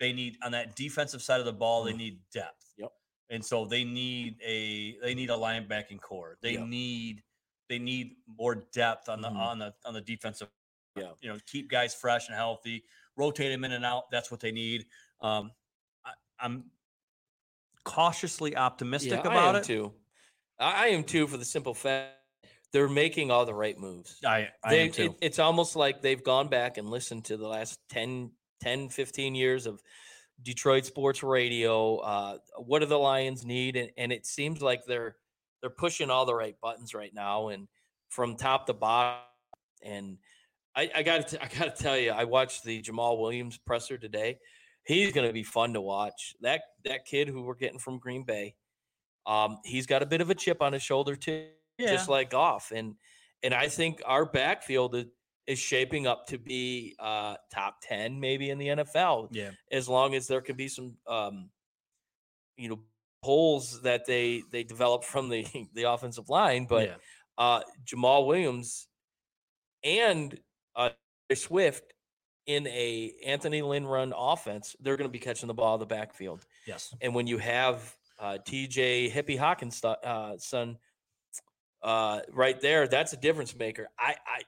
they need on that defensive side of the ball, they Mm. need depth. Yep. And so they need a they need a linebacking core. They Yep. need they need more depth on the Mhm. on the on the defensive. Yeah. You know, keep guys fresh and healthy, rotate them in and out. That's what they need. Um, I, I'm cautiously optimistic Yeah, I about am it. too. I, I am too for the simple fact they're making all the right moves. I, I they, am too. it- it's almost like they've gone back and listened to the last 10, 10 15 years of Detroit sports radio. Uh, what do the Lions need? And, and it seems like they're they're pushing all the right buttons right now, and from top to bottom. And I, I got to I got to tell you, I watched the Jamal Williams presser today. He's going to be fun to watch. That that kid who we're getting from Green Bay, um, he's got a bit of a chip on his shoulder too yeah. just like off. And and I think our backfield is, shaping up to be uh, top ten, maybe in the NFL, yeah. as long as there can be some, um, you know, holes that they they develop from the the offensive line. But yeah. uh, Jamal Williams and uh, Swift in a Anthony Lynn run offense, they're going to be catching the ball in the backfield. Yes. And when you have uh, TJ Hippie Hawkins' uh, son uh, right there, that's a difference maker. I, I,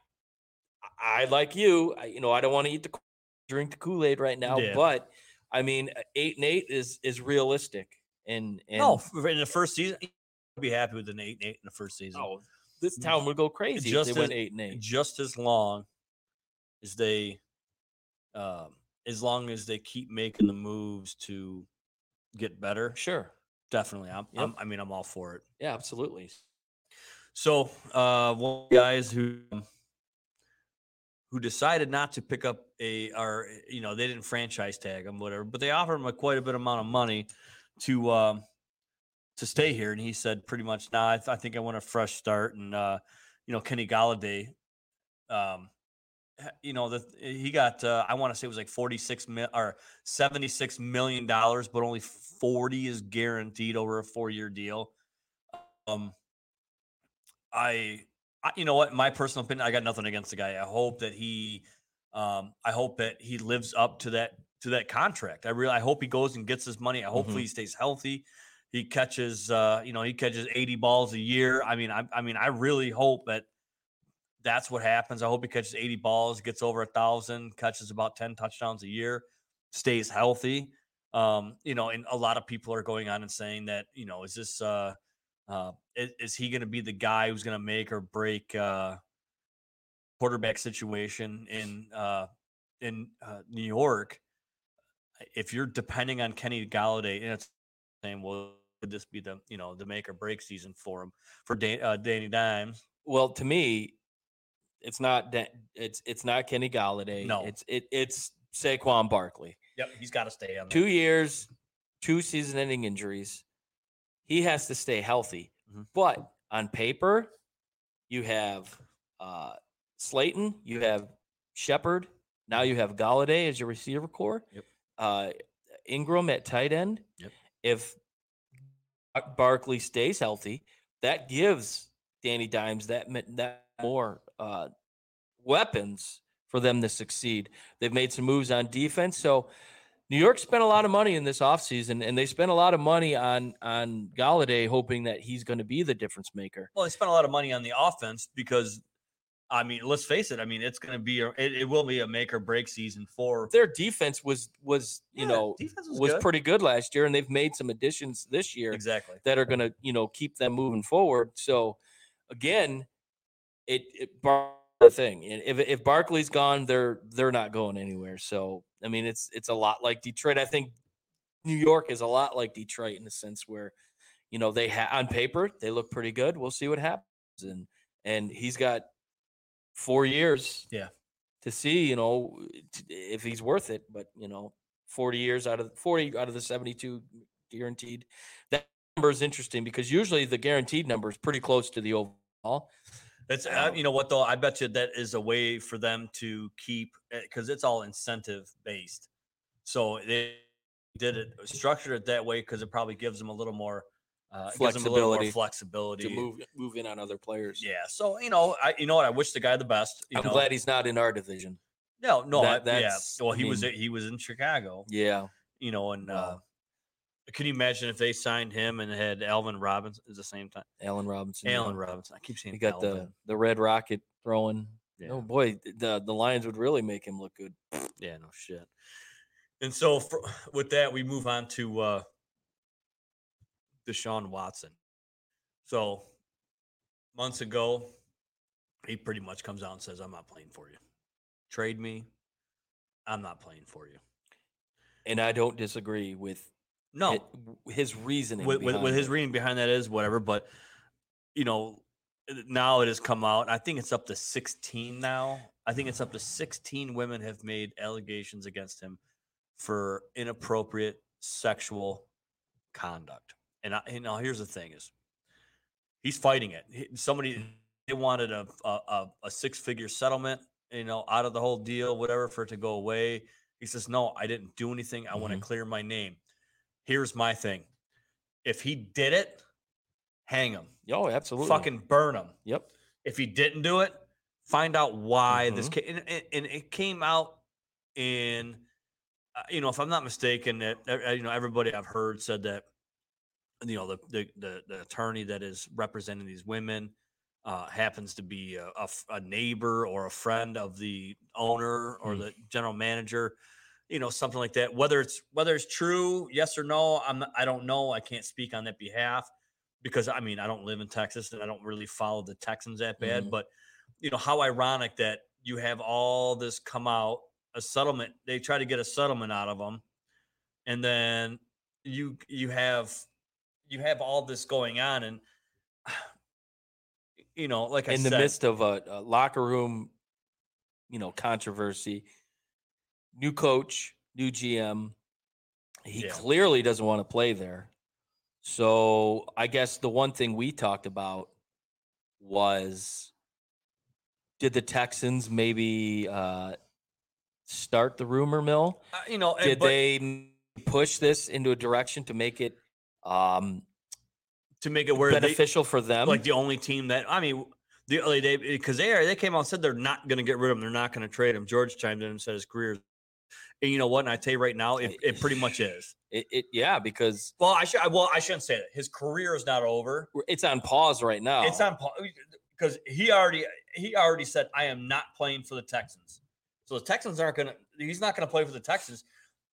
I like you. I, you know, I don't want to eat the drink the Kool Aid right now, Yeah. but I mean, uh, eight and eight is is realistic. And and f- in the first season, I'd be happy with an eight and eight in the first season. oh, this town would go crazy just if they went eight and eight. just as long as they, um, as long as they keep making the moves to get better. Sure. Definitely, I'm. Yep. I'm I mean, I'm all for it. Yeah, absolutely. So, uh, one of the guys who who decided not to pick up a, or you know, they didn't franchise tag him, whatever, but they offered him a quite a bit amount of money to um, to stay here, and he said pretty much, "Nah, I, th- I think I want a fresh start." And uh, you know, Kenny Golladay, um, you know, the he got uh, I want to say it was like forty six mil or seventy six million dollars, but only forty is guaranteed over a four year deal. Um, I, I, you know what, my personal opinion, I got nothing against the guy. I hope that he, um, I hope that he lives up to that to that contract. I really, I hope he goes and gets his money. I hopefully he stays healthy. He catches, uh, you know, he catches eighty balls a year. I mean, I, I mean, I really hope that that's what happens. I hope he catches 80 balls, gets over a thousand, catches about 10 touchdowns a year, stays healthy. Um, you know, and a lot of people are going on and saying that, you know, is this uh uh is, is he gonna be the guy who's gonna make or break uh quarterback situation in uh in uh, New York? If you're depending on Kenny Golladay, and it's saying, well, would this be the you know the make or break season for him for Dan, uh, Danny Dimes? Well, to me, it's not Da- it's it's not Kenny Golladay. No. it's it it's Saquon Barkley. Yep, he's got to stay on. Two years, two season-ending injuries. He has to stay healthy. Mhm. But on paper, you have uh, Slayton, you have Shepard, now you have Golladay as your receiver core. Yep. Uh, Engram at tight end. Yep. If Bar- Barkley stays healthy, that gives Danny Dimes that that more uh, weapons for them to succeed. They've made some moves on defense, so New York spent a lot of money in this offseason, and they spent a lot of money on on Golladay, hoping that he's going to be the difference maker. Well, they spent a lot of money on the offense because, I mean, let's face it. I mean, it's going to be a, it, it will be a make or break season for Their defense was was you Yeah, know was, was, good. pretty good last year, and they've made some additions this year exactly. that are going to you know keep them moving forward. So again, it, it the thing. And If if Barkley's gone, they're they're not going anywhere. So I mean, it's it's a lot like Detroit. I think New York is a lot like Detroit in the sense where you know they ha- on paper they look pretty good. We'll see what happens, and and he's got four years, Yeah. to see you know t- if he's worth it. But you know, forty years out of forty out of the seventy-two guaranteed. That number is interesting because usually the guaranteed number is pretty close to the overall. It's uh, you know what though. I bet you that is a way for them to keep because it's all incentive based. So they did it structured it that way because it probably gives them a little more uh, gives them a little more Flexibility flexibility. to move move in on other players. Yeah. So you know, I you know what I wish the guy the best. You I'm know? glad he's not in our division. No, no, that- I- yeah. that's- Well, I he was he was in Chicago. Yeah, You know, and uh, Can you imagine if they signed him and had Alvin Robinson at the same time? Allen Robinson. Allen Robinson. I keep saying He got the Alvin. the red rocket throwing. Yeah. Oh boy, the the Lions would really make him look good. Yeah, no shit. And so for, with that, we move on to uh Deshaun Watson. So months ago, he pretty much comes out and says, I'm not playing for you. Trade me. I'm not playing for you. And I don't disagree with No, it- his reasoning. with, with, with his reading behind that is whatever, but you know, now it has come out. I think it's up to 16 now. I think it's up to 16 women have made allegations against him for inappropriate sexual conduct. And I, you know, here's the thing: is he's fighting it. Somebody they wanted a a, a, six figure settlement, you know, out of the whole deal, whatever, for it to go away. He says, "No, I didn't do anything. I want to mm-hmm. clear my name." Here's my thing: if he did it, hang him, Oh, absolutely. fucking burn him. Yep. If he didn't do it, find out why this Mhm. came. And, and- and it came out in, uh, you know, if I'm not mistaken, that uh, you know everybody I've heard said that, you know, the the the, the attorney that is representing these women uh, happens to be a neighbor or a friend of the owner or Hmm. the general manager. You know, something like that. Whether it's whether it's true, yes or no, I'm I don't know. I can't speak on that behalf because I mean I don't live in Texas and I don't really follow the Texans that bad. Mhm. But you know how ironic that you have all this come out a settlement. They try to get a settlement out of them, and then you you have you have all this going on, and you know, like I in the said, midst of a, a locker room, you know, controversy. New coach, new GM. He Yeah. clearly doesn't want to play there. So I guess the one thing we talked about was did the Texans maybe uh, start the rumor mill? uh, you know, Did but they push this into a direction to make it um, to make it where they, beneficial for them? like the only team that I mean, the early day because they are they came out and said they're not going to get rid of him. They're not going to trade him. George chimed in and said his career. And you know what? And I tell you right now, it, it pretty much is. it, it, yeah, because Well, I should. Well, I shouldn't say that. His career is not over. it's on pause right now. It's on pause because he already he already said, I am not playing for the Texans. So the Texans aren't going to, he's not going to play for the Texans.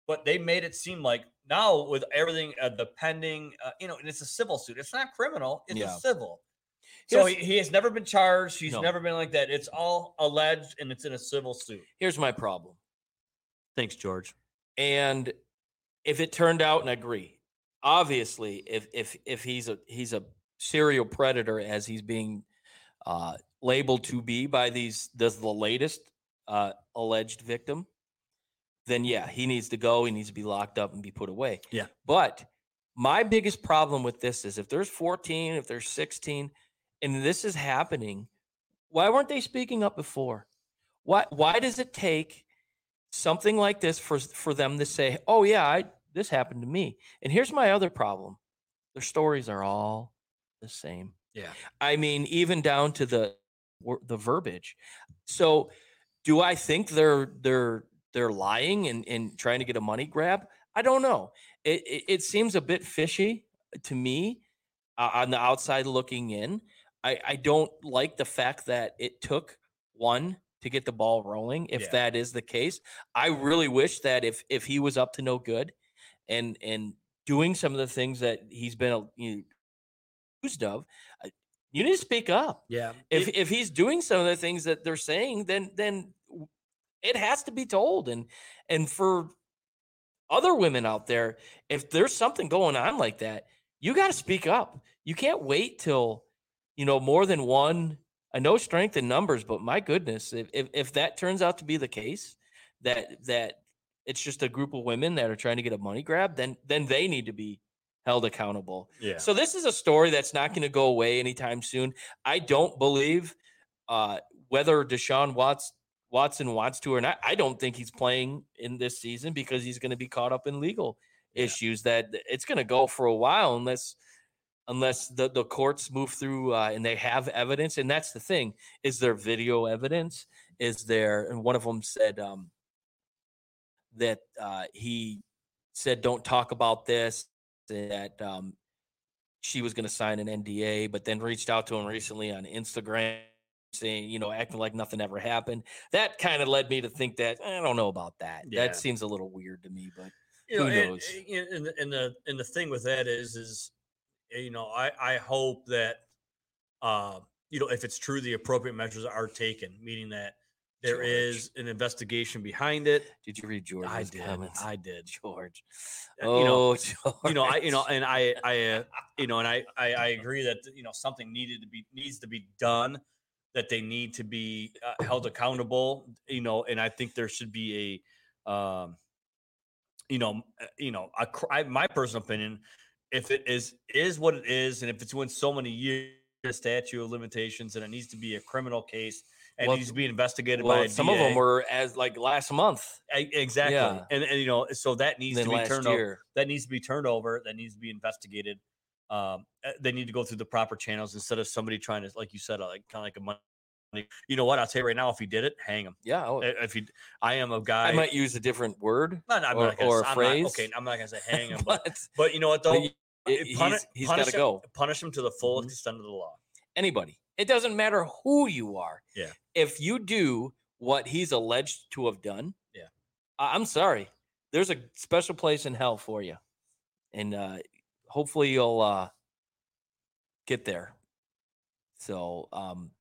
But they made it seem like now with everything, uh, the pending, uh, you know, and it's a civil suit. It's not criminal, it's Yeah. a civil. So Here's- he has never been charged. He's No. never been like that. It's all alleged and it's in a civil suit. Here's my problem. Thanks, George. And if it turned out, and I agree, obviously, if if if he's a he's a serial predator as he's being uh, labeled to be by these this the latest uh, alleged victim, then yeah, he needs to go. He needs to be locked up and be put away. Yeah. But my biggest problem with this is if there's 14, if there's 16, and this is happening, why weren't they speaking up before? Why why does it take something like this for for them to say, "Oh yeah, I this happened to me." And here's my other problem: their stories are all the same. Yeah. I mean, even down to the the verbiage. So, do I think they're they're they're lying and, and trying to get a money grab? I don't know. It it, it seems a bit fishy to me uh, on the outside looking in. I I don't like the fact that it took one to get the ball rolling. If Yeah. that is the case, I really wish that if if he was up to no good, and and doing some of the things that he's been you know, accused of, uh, you need to speak up Yeah. if if he's doing some of the things that they're saying, then then it has to be told. And and for other women out there, if there's something going on like that, you got to speak up. You can't wait till you know more than one. I know strength in numbers, but my goodness, if if, if that turns out to be the case, that that it's just a group of women that are trying to get a money grab, then then they need to be held accountable. yeah. So this is a story that's not going to go away anytime soon. I don't believe uh, whether Deshaun Watts Watson wants to or not. I don't think he's playing in this season because he's going to be caught up in legal Yeah. issues. That it's going to go for a while unless unless the the courts move through uh, and they have evidence. And that's the thing: is there video evidence? Is there? And one of them said um, that uh, he said, "Don't talk about this." That um, she was going to sign an NDA, but then reached out to him recently on Instagram saying, you know, acting like nothing ever happened. That kind of led me to think that I don't know about that. Yeah. That seems a little weird to me, but you know, Who knows? and, and the- and the and the thing with that is, is you know, I I hope that, uh, you know, if it's true, the appropriate measures are taken, meaning that there George. is an investigation behind it. did you read George's I did. comments? I did. George. Uh, Oh, you know, George. you know, I, you know, and I, I, uh, you know, and I, I, I agree that you know something needed to be needs to be done, that they need to be uh, held accountable, you know, and I think there should be a, um, you know, uh, you know, a, I, my personal opinion, if it is is what it is, and if it's within so many years statute of limitations, and it needs to be a criminal case and Well, needs to be investigated by well, a some of them were as like last month, E- exactly, Yeah. and, and you know, so that needs to be turned over that needs to be turned over that needs to be investigated um uh, they need to go through the proper channels instead of somebody trying to like you said uh, like kind of like a money you know what i'll tell you right now if he did it hang him Yeah, oh, if he i am a guy I might use a different word, no, no, I'm or- not gonna, or I'm phrase. not, okay i'm not gonna say hang him but, but, but you know what though Uh, it- puni- he's, he's punish got to go. punish him to the full Mhm. extent of the law Anybody. It doesn't matter who you are. Yeah. If you do what he's alleged to have done, Yeah. I- I'm sorry. There's a special place in hell for you, and uh, hopefully you'll uh, get there. So, um,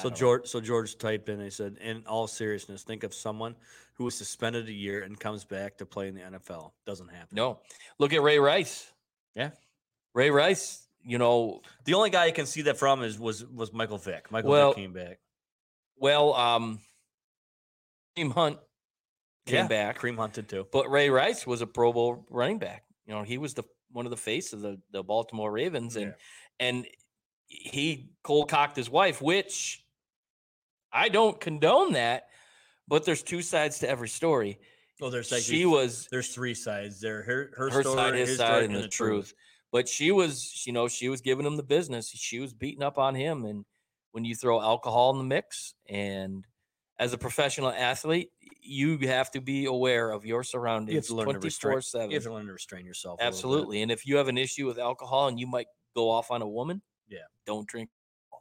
I So don't know. George, so George typed in. He said, "In all seriousness, think of someone who was suspended a year and comes back to play in the NFL. Doesn't happen. No, look at Ray Rice. Yeah. Ray Rice. You know, The only guy I can see that from is was was Michael Vick. Michael Well, Vick came back. well, um, Kareem Hunt came Yeah, back. Cream hunted too. But Ray Rice was a Pro Bowl running back. You know, he was the one of the face of the the Baltimore Ravens, and and he cold cocked his wife, which I don't condone that. But there's two sides to every story. Oh, there's like she was there's three sides. There, her her, her story, side, his, story, side, and the, truth. But she was, you know, she was giving him the business. She was beating up on him, and when you throw alcohol in the mix, and as a professional athlete, you have to be aware of your surroundings to learn to restrain- seven. You have to learn to restrain yourself. a little bit. Absolutely. And if you have an issue with alcohol and you might go off on a woman, Yeah. don't drink.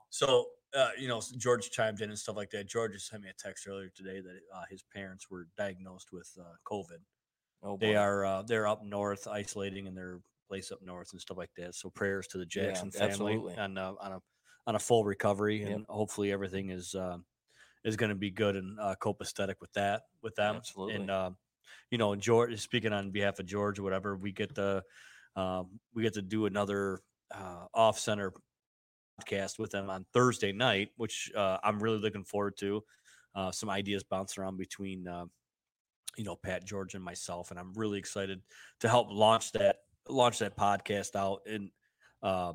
So, uh, you know, George chimed in and stuff like that. George just sent me a text earlier today that uh, his parents were diagnosed with uh, COVID. Oh, They are uh, they're up north, isolating in their place up north and stuff like that. So prayers to the Yeah, Jackson family absolutely. on uh, on a on a full recovery, Yep. and hopefully everything is uh, is going to be good and uh, copacetic with that with them. Absolutely. And uh, you know, George speaking on behalf of George or whatever, we get the um, we get to do another uh, off center podcast with them on Thursday night, which uh, I'm really looking forward to. Uh, some ideas bouncing around between, uh, you know, Pat George and myself, and I'm really excited to help launch that launch that podcast out and uh,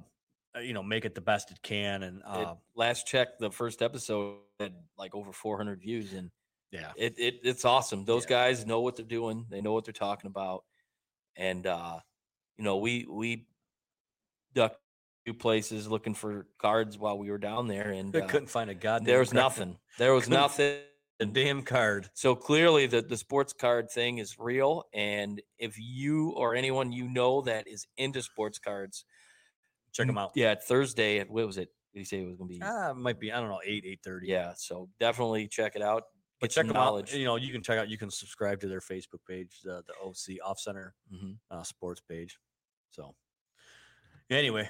you know make it the best it can. And It- uh, last check, the first episode had like over 400 views, and yeah, it, it it's awesome. Those Yeah. guys know what they're doing. They know what they're talking about, and uh, you know, we we ducked two places looking for cards while we were down there, and uh, couldn't find a goddamn. there was card- nothing. There was Couldn't- nothing. A damn card. So clearly, the the sports card thing is real, and if you or anyone you know that is into sports cards, Check them out. Yeah, Thursday. at- What was it? Did he say it was going to be? Ah, it might be I don't know eight eight thirty. Yeah, so definitely check it out. But check some them out. knowledge. You know, you can check out. You can subscribe to their Facebook page, the the OC Off Center Mhm. uh, Sports page. So, anyway,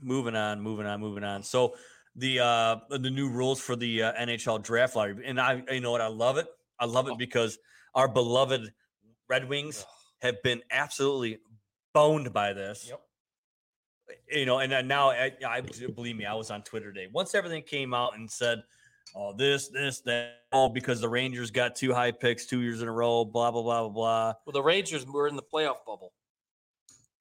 moving on, moving on, moving on. So the uh the new rules for the uh, NHL draft lottery, and I you know what I love it. I love it Oh. because our beloved Red Wings have been absolutely boned by this. Yep. You know, and now I, I believe me, I was on Twitter today. Once everything came out and said, "Oh, this, this, that," all because the Rangers got two high picks two years in a row," blah blah blah blah blah. Well, the Rangers were in the playoff bubble.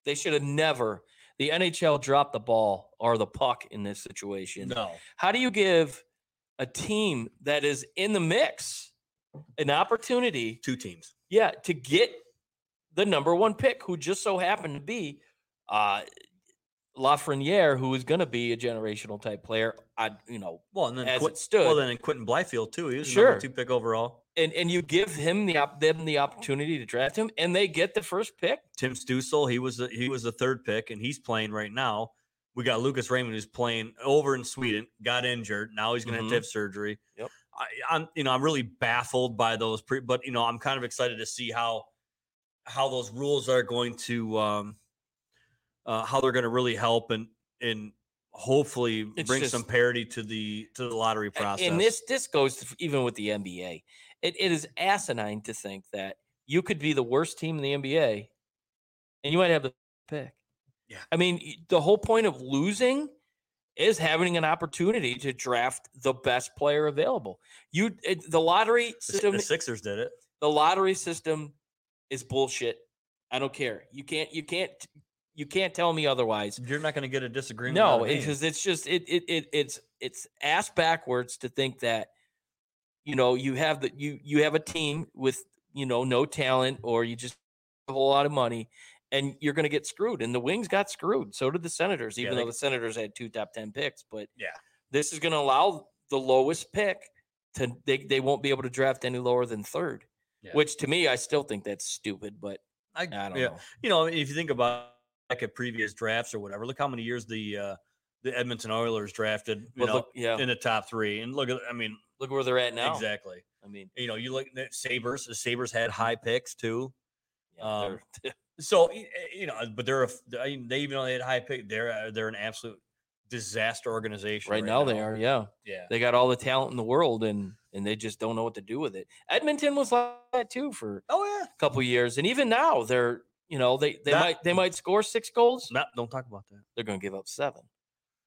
They should have never. The NHL dropped the ball or the puck in this situation. No, How do you give a team that is in the mix an opportunity, two teams. yeah, to get the number one pick, who just so happened to be uh, Lafreniere, who is going to be a generational type player. I, you know, Well, and then as it stood. well, then in Quinton Byfield too. He was Sure. number two pick overall. And and you give him the op- them the opportunity to draft him, and they get the first pick. Tim Stützle, he was the, he was the third pick, and he's playing right now. We got Lucas Raymond, who's playing over in Sweden, got injured. Now he's going to have Mhm. to have surgery. Yep. I, I'm, you know, I'm really baffled by those, pre, but you know, I'm kind of excited to see how how those rules are going to, um, uh, how they're going to really help and and hopefully It's bring some parity to the to the lottery process. And this this goes to, even with the NBA. It, it is asinine to think that you could be the worst team in the NBA, and you might have the pick. Yeah. I mean, the whole point of losing is having an opportunity to draft the best player available. You it, eh, the lottery system the Sixers did it. the lottery system is bullshit. I don't care. You can't you can't you can't tell me otherwise. You're not going to get a disagreement. No, because it's just it, it it it's it's ass backwards to think that you know you have the you you have a team with you know no talent or you just have a whole lot of money and you're going to get screwed. And the Wings got screwed. So did the Senators, Yeah, even they- though the Senators had two top ten picks. But Yeah. this is going to allow the lowest pick to they they won't be able to draft any lower than third. Yeah. Which to me, I still think that's stupid. But I, I don't yeah. know. you know, if you think about like at previous drafts or whatever, look how many years the uh, the Edmonton Oilers drafted, you But know, look, yeah, in the top three, and look at, I mean, look where they're at now. exactly. I mean, You know, you look at Sabres. The Sabres had high picks too. yeah, Um, So eh, you know, but they're a, f- I mean, they even though they had high pick, they're uh, they're an absolute disaster organization right, now, they are. Yeah, Yeah, they got all the talent in the world, and and they just don't know what to do with it. Edmonton was like that too for Oh yeah. a couple years, and even now they're you know they they That- might they might score six goals. No, don't talk about that. They're going to give up seven.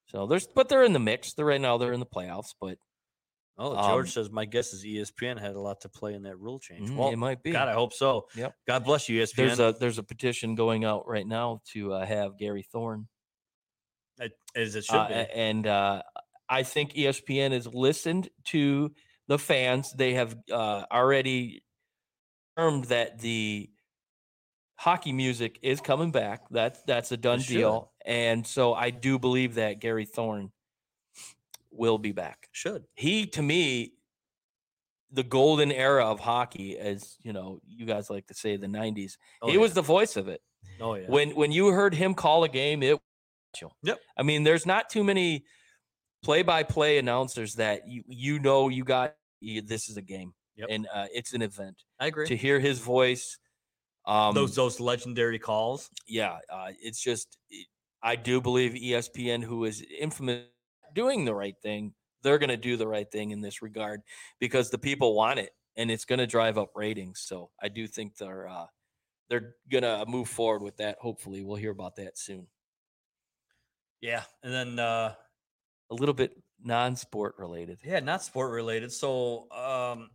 So there's but they're in the mix. They're right now they're in the playoffs, but Oh, Um, George says my guess is ESPN had a lot to play in that rule change. mm, Well, it might be. God, I hope so. Yep. God bless you, ESPN. There's a there's a petition going out right now to uh, have Gary Thorne It- as it should Uh, be. and uh, I think ESPN has listened to the fans. They have uh, already confirmed that the hockey music is coming back. That's that's a done deal. And so I do believe that Gary Thorne will be back. should. He to me the golden era of hockey as you know you guys like to say the 90s Oh, he yeah. was the voice of it Oh yeah. when when you heard him call a game it Yep. i mean there's not too many play-by-play announcers that you you know you got you, this is a game Yep. and uh, it's an event I agree. to hear his voice. Um, those those legendary calls. yeah, uh, it's just I do believe ESPN, who is infamous doing the right thing, they're going to do the right thing in this regard because the people want it and it's going to drive up ratings. So I do think they're uh, they're going to move forward with that. Hopefully, we'll hear about that soon. Yeah, and then uh, A little bit non-sport related. yeah, not sport related. So um,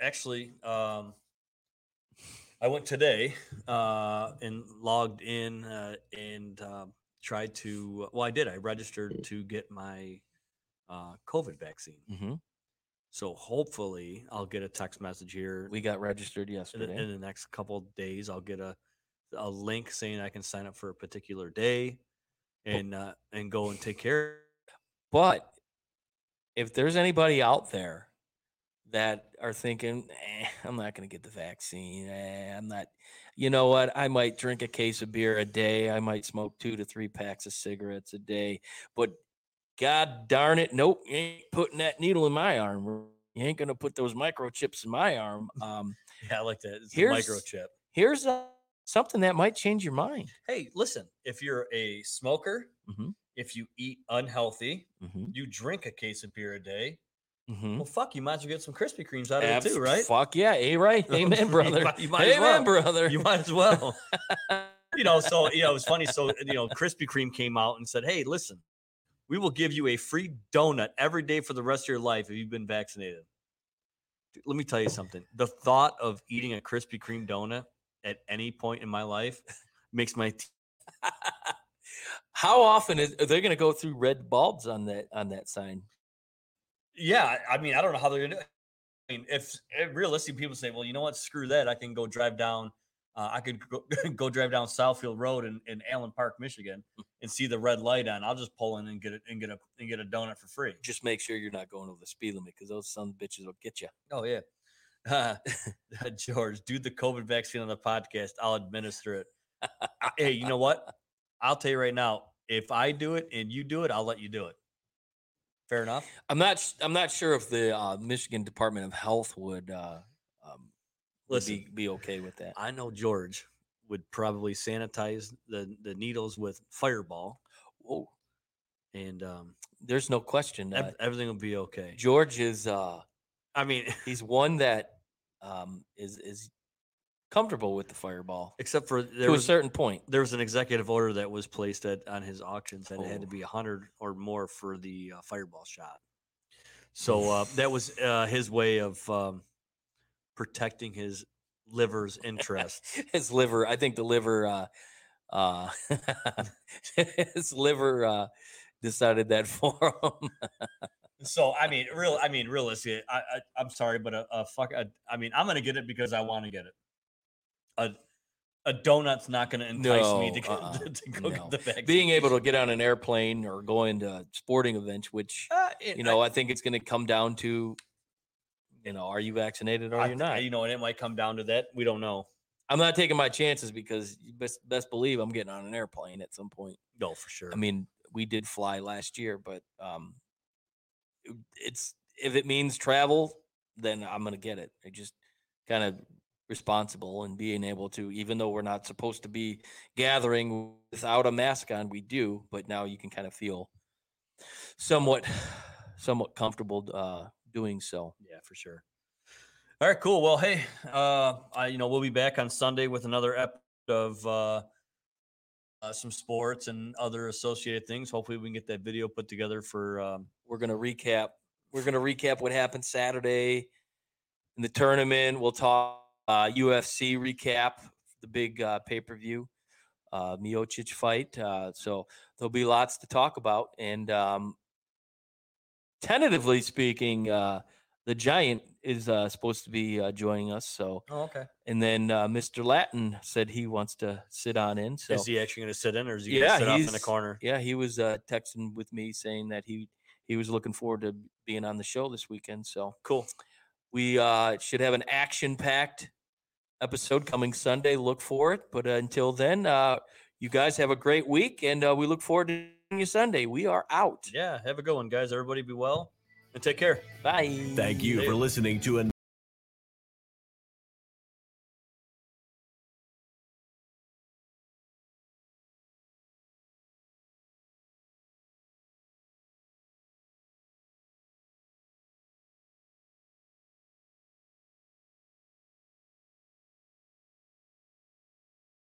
actually, um, I went today uh, and logged in uh, and uh, tried to. Well, I did. I registered to get my uh, COVID vaccine. hmm So hopefully, I'll get a text message here We got registered in yesterday. in the next couple of days. I'll get a a link saying I can sign up for a particular day and uh, and go and take care. But if there's anybody out there that are thinking, eh, I'm not going to get the vaccine, eh, I'm not, you know what? I might drink a case of beer a day. I might smoke two to three packs of cigarettes a day. But God darn it, nope, you ain't putting that needle in my arm. You ain't going to put those microchips in my arm. Um, Yeah, I like that. It's a Here's- microchip. here's uh something that might change your mind. Hey, listen, if you're a smoker, Mhm. if you eat unhealthy, Mm-hmm. you drink a case of beer a day. Mm-hmm. Well, fuck, you might as well get some Krispy Kremes out of it too, right? Fuck yeah. A right. Amen, brother. might- you might Amen, well. brother. You might as well. you know, so you know, it was funny. So you know, Krispy Kreme came out and said, "Hey, listen, we will give you a free donut every day for the rest of your life if you've been vaccinated." Let me tell you something. The thought of eating a Krispy Kreme donut at any point in my life makes my teeth How often is are they going to go through red bulbs on that on that sign? Yeah, I- mean, I don't know how they're gonna do it. I mean, if, if realistic people say, well, you know what, screw that, I can go drive down, uh, I could go, go drive down Southfield Road in, in Allen Park, Michigan, and see the red light on. I'll just pull in and get it and get a and get a donut for free. Just make sure you're not going over the speed limit because those son of bitches will get you. Oh yeah, uh, George, do the COVID vaccine on the podcast. I'll administer it. Hey, you know what? I'll tell you right now. If I do it and you do it, I'll let you do it. Fair enough. I'm not. I'm not sure if the uh, Michigan Department of Health would, uh, um, would Listen, be, be okay with that. I know George would probably sanitize the the needles with Fireball, Oh, and um, there's no question. Uh, ev- everything will be okay. George is. Uh, I mean, he's one that um, is is comfortable with the fireball except for there to a certain point. there was an executive order that was placed at on his auctions that it had to Oh. be a hundred or more for the uh, Fireball shot. So uh, that was uh, his way of um, protecting his liver's interest. his liver i think the liver uh uh his liver uh decided that for him So I mean, real. I mean, realistically, I, I I'm sorry, but a, a fuck. A, I mean, I'm gonna get it because I want to get it. A a donut's not gonna entice me to, No, get, uh-uh, to go no. get the vaccine. being able to get on an airplane or go into sporting events which Uh, it- you know i, think it's going to come down to you know are you vaccinated or I- you're not You know, and it might come down to that. We don't know. i'm not taking my chances because you best best believe i'm getting on an airplane at some point No, for sure. I mean, we did fly last year, but um, it- it's if it means travel, then I'm gonna get it. I just kind of responsible and being able to, even though we're not supposed to be gathering without a mask on, we do. But now you can kind of feel somewhat, somewhat comfortable uh, doing so. Yeah, for sure. All right, cool. Well, hey, uh, I, you know, we'll be back on Sunday with another episode of uh, uh, some sports and other associated things. Hopefully, we can get that video put together for. Um, we're gonna recap. We're gonna recap what happened Saturday in the tournament. We'll talk uh, UFC recap, the big uh, pay per view, uh, Miocic fight. Uh, so there'll be lots to talk about. And um, tentatively speaking, uh, the Giant is uh, supposed to be uh, joining us. So oh, okay. and then uh, Mr. Latin said he wants to sit on in. So is he actually going to sit in, or is he Yeah, going to sit off in the corner? yeah, he was uh, texting with me saying that he he was looking forward to being on the show this weekend. So Cool. We uh, should have an action packed episode coming Sunday. Look for it. But uh, until then, uh, you guys have a great week, and uh, we look forward to you Sunday. We are out. Yeah, have a good one, guys. Everybody be well and take care. Bye. Thank you See for listening to a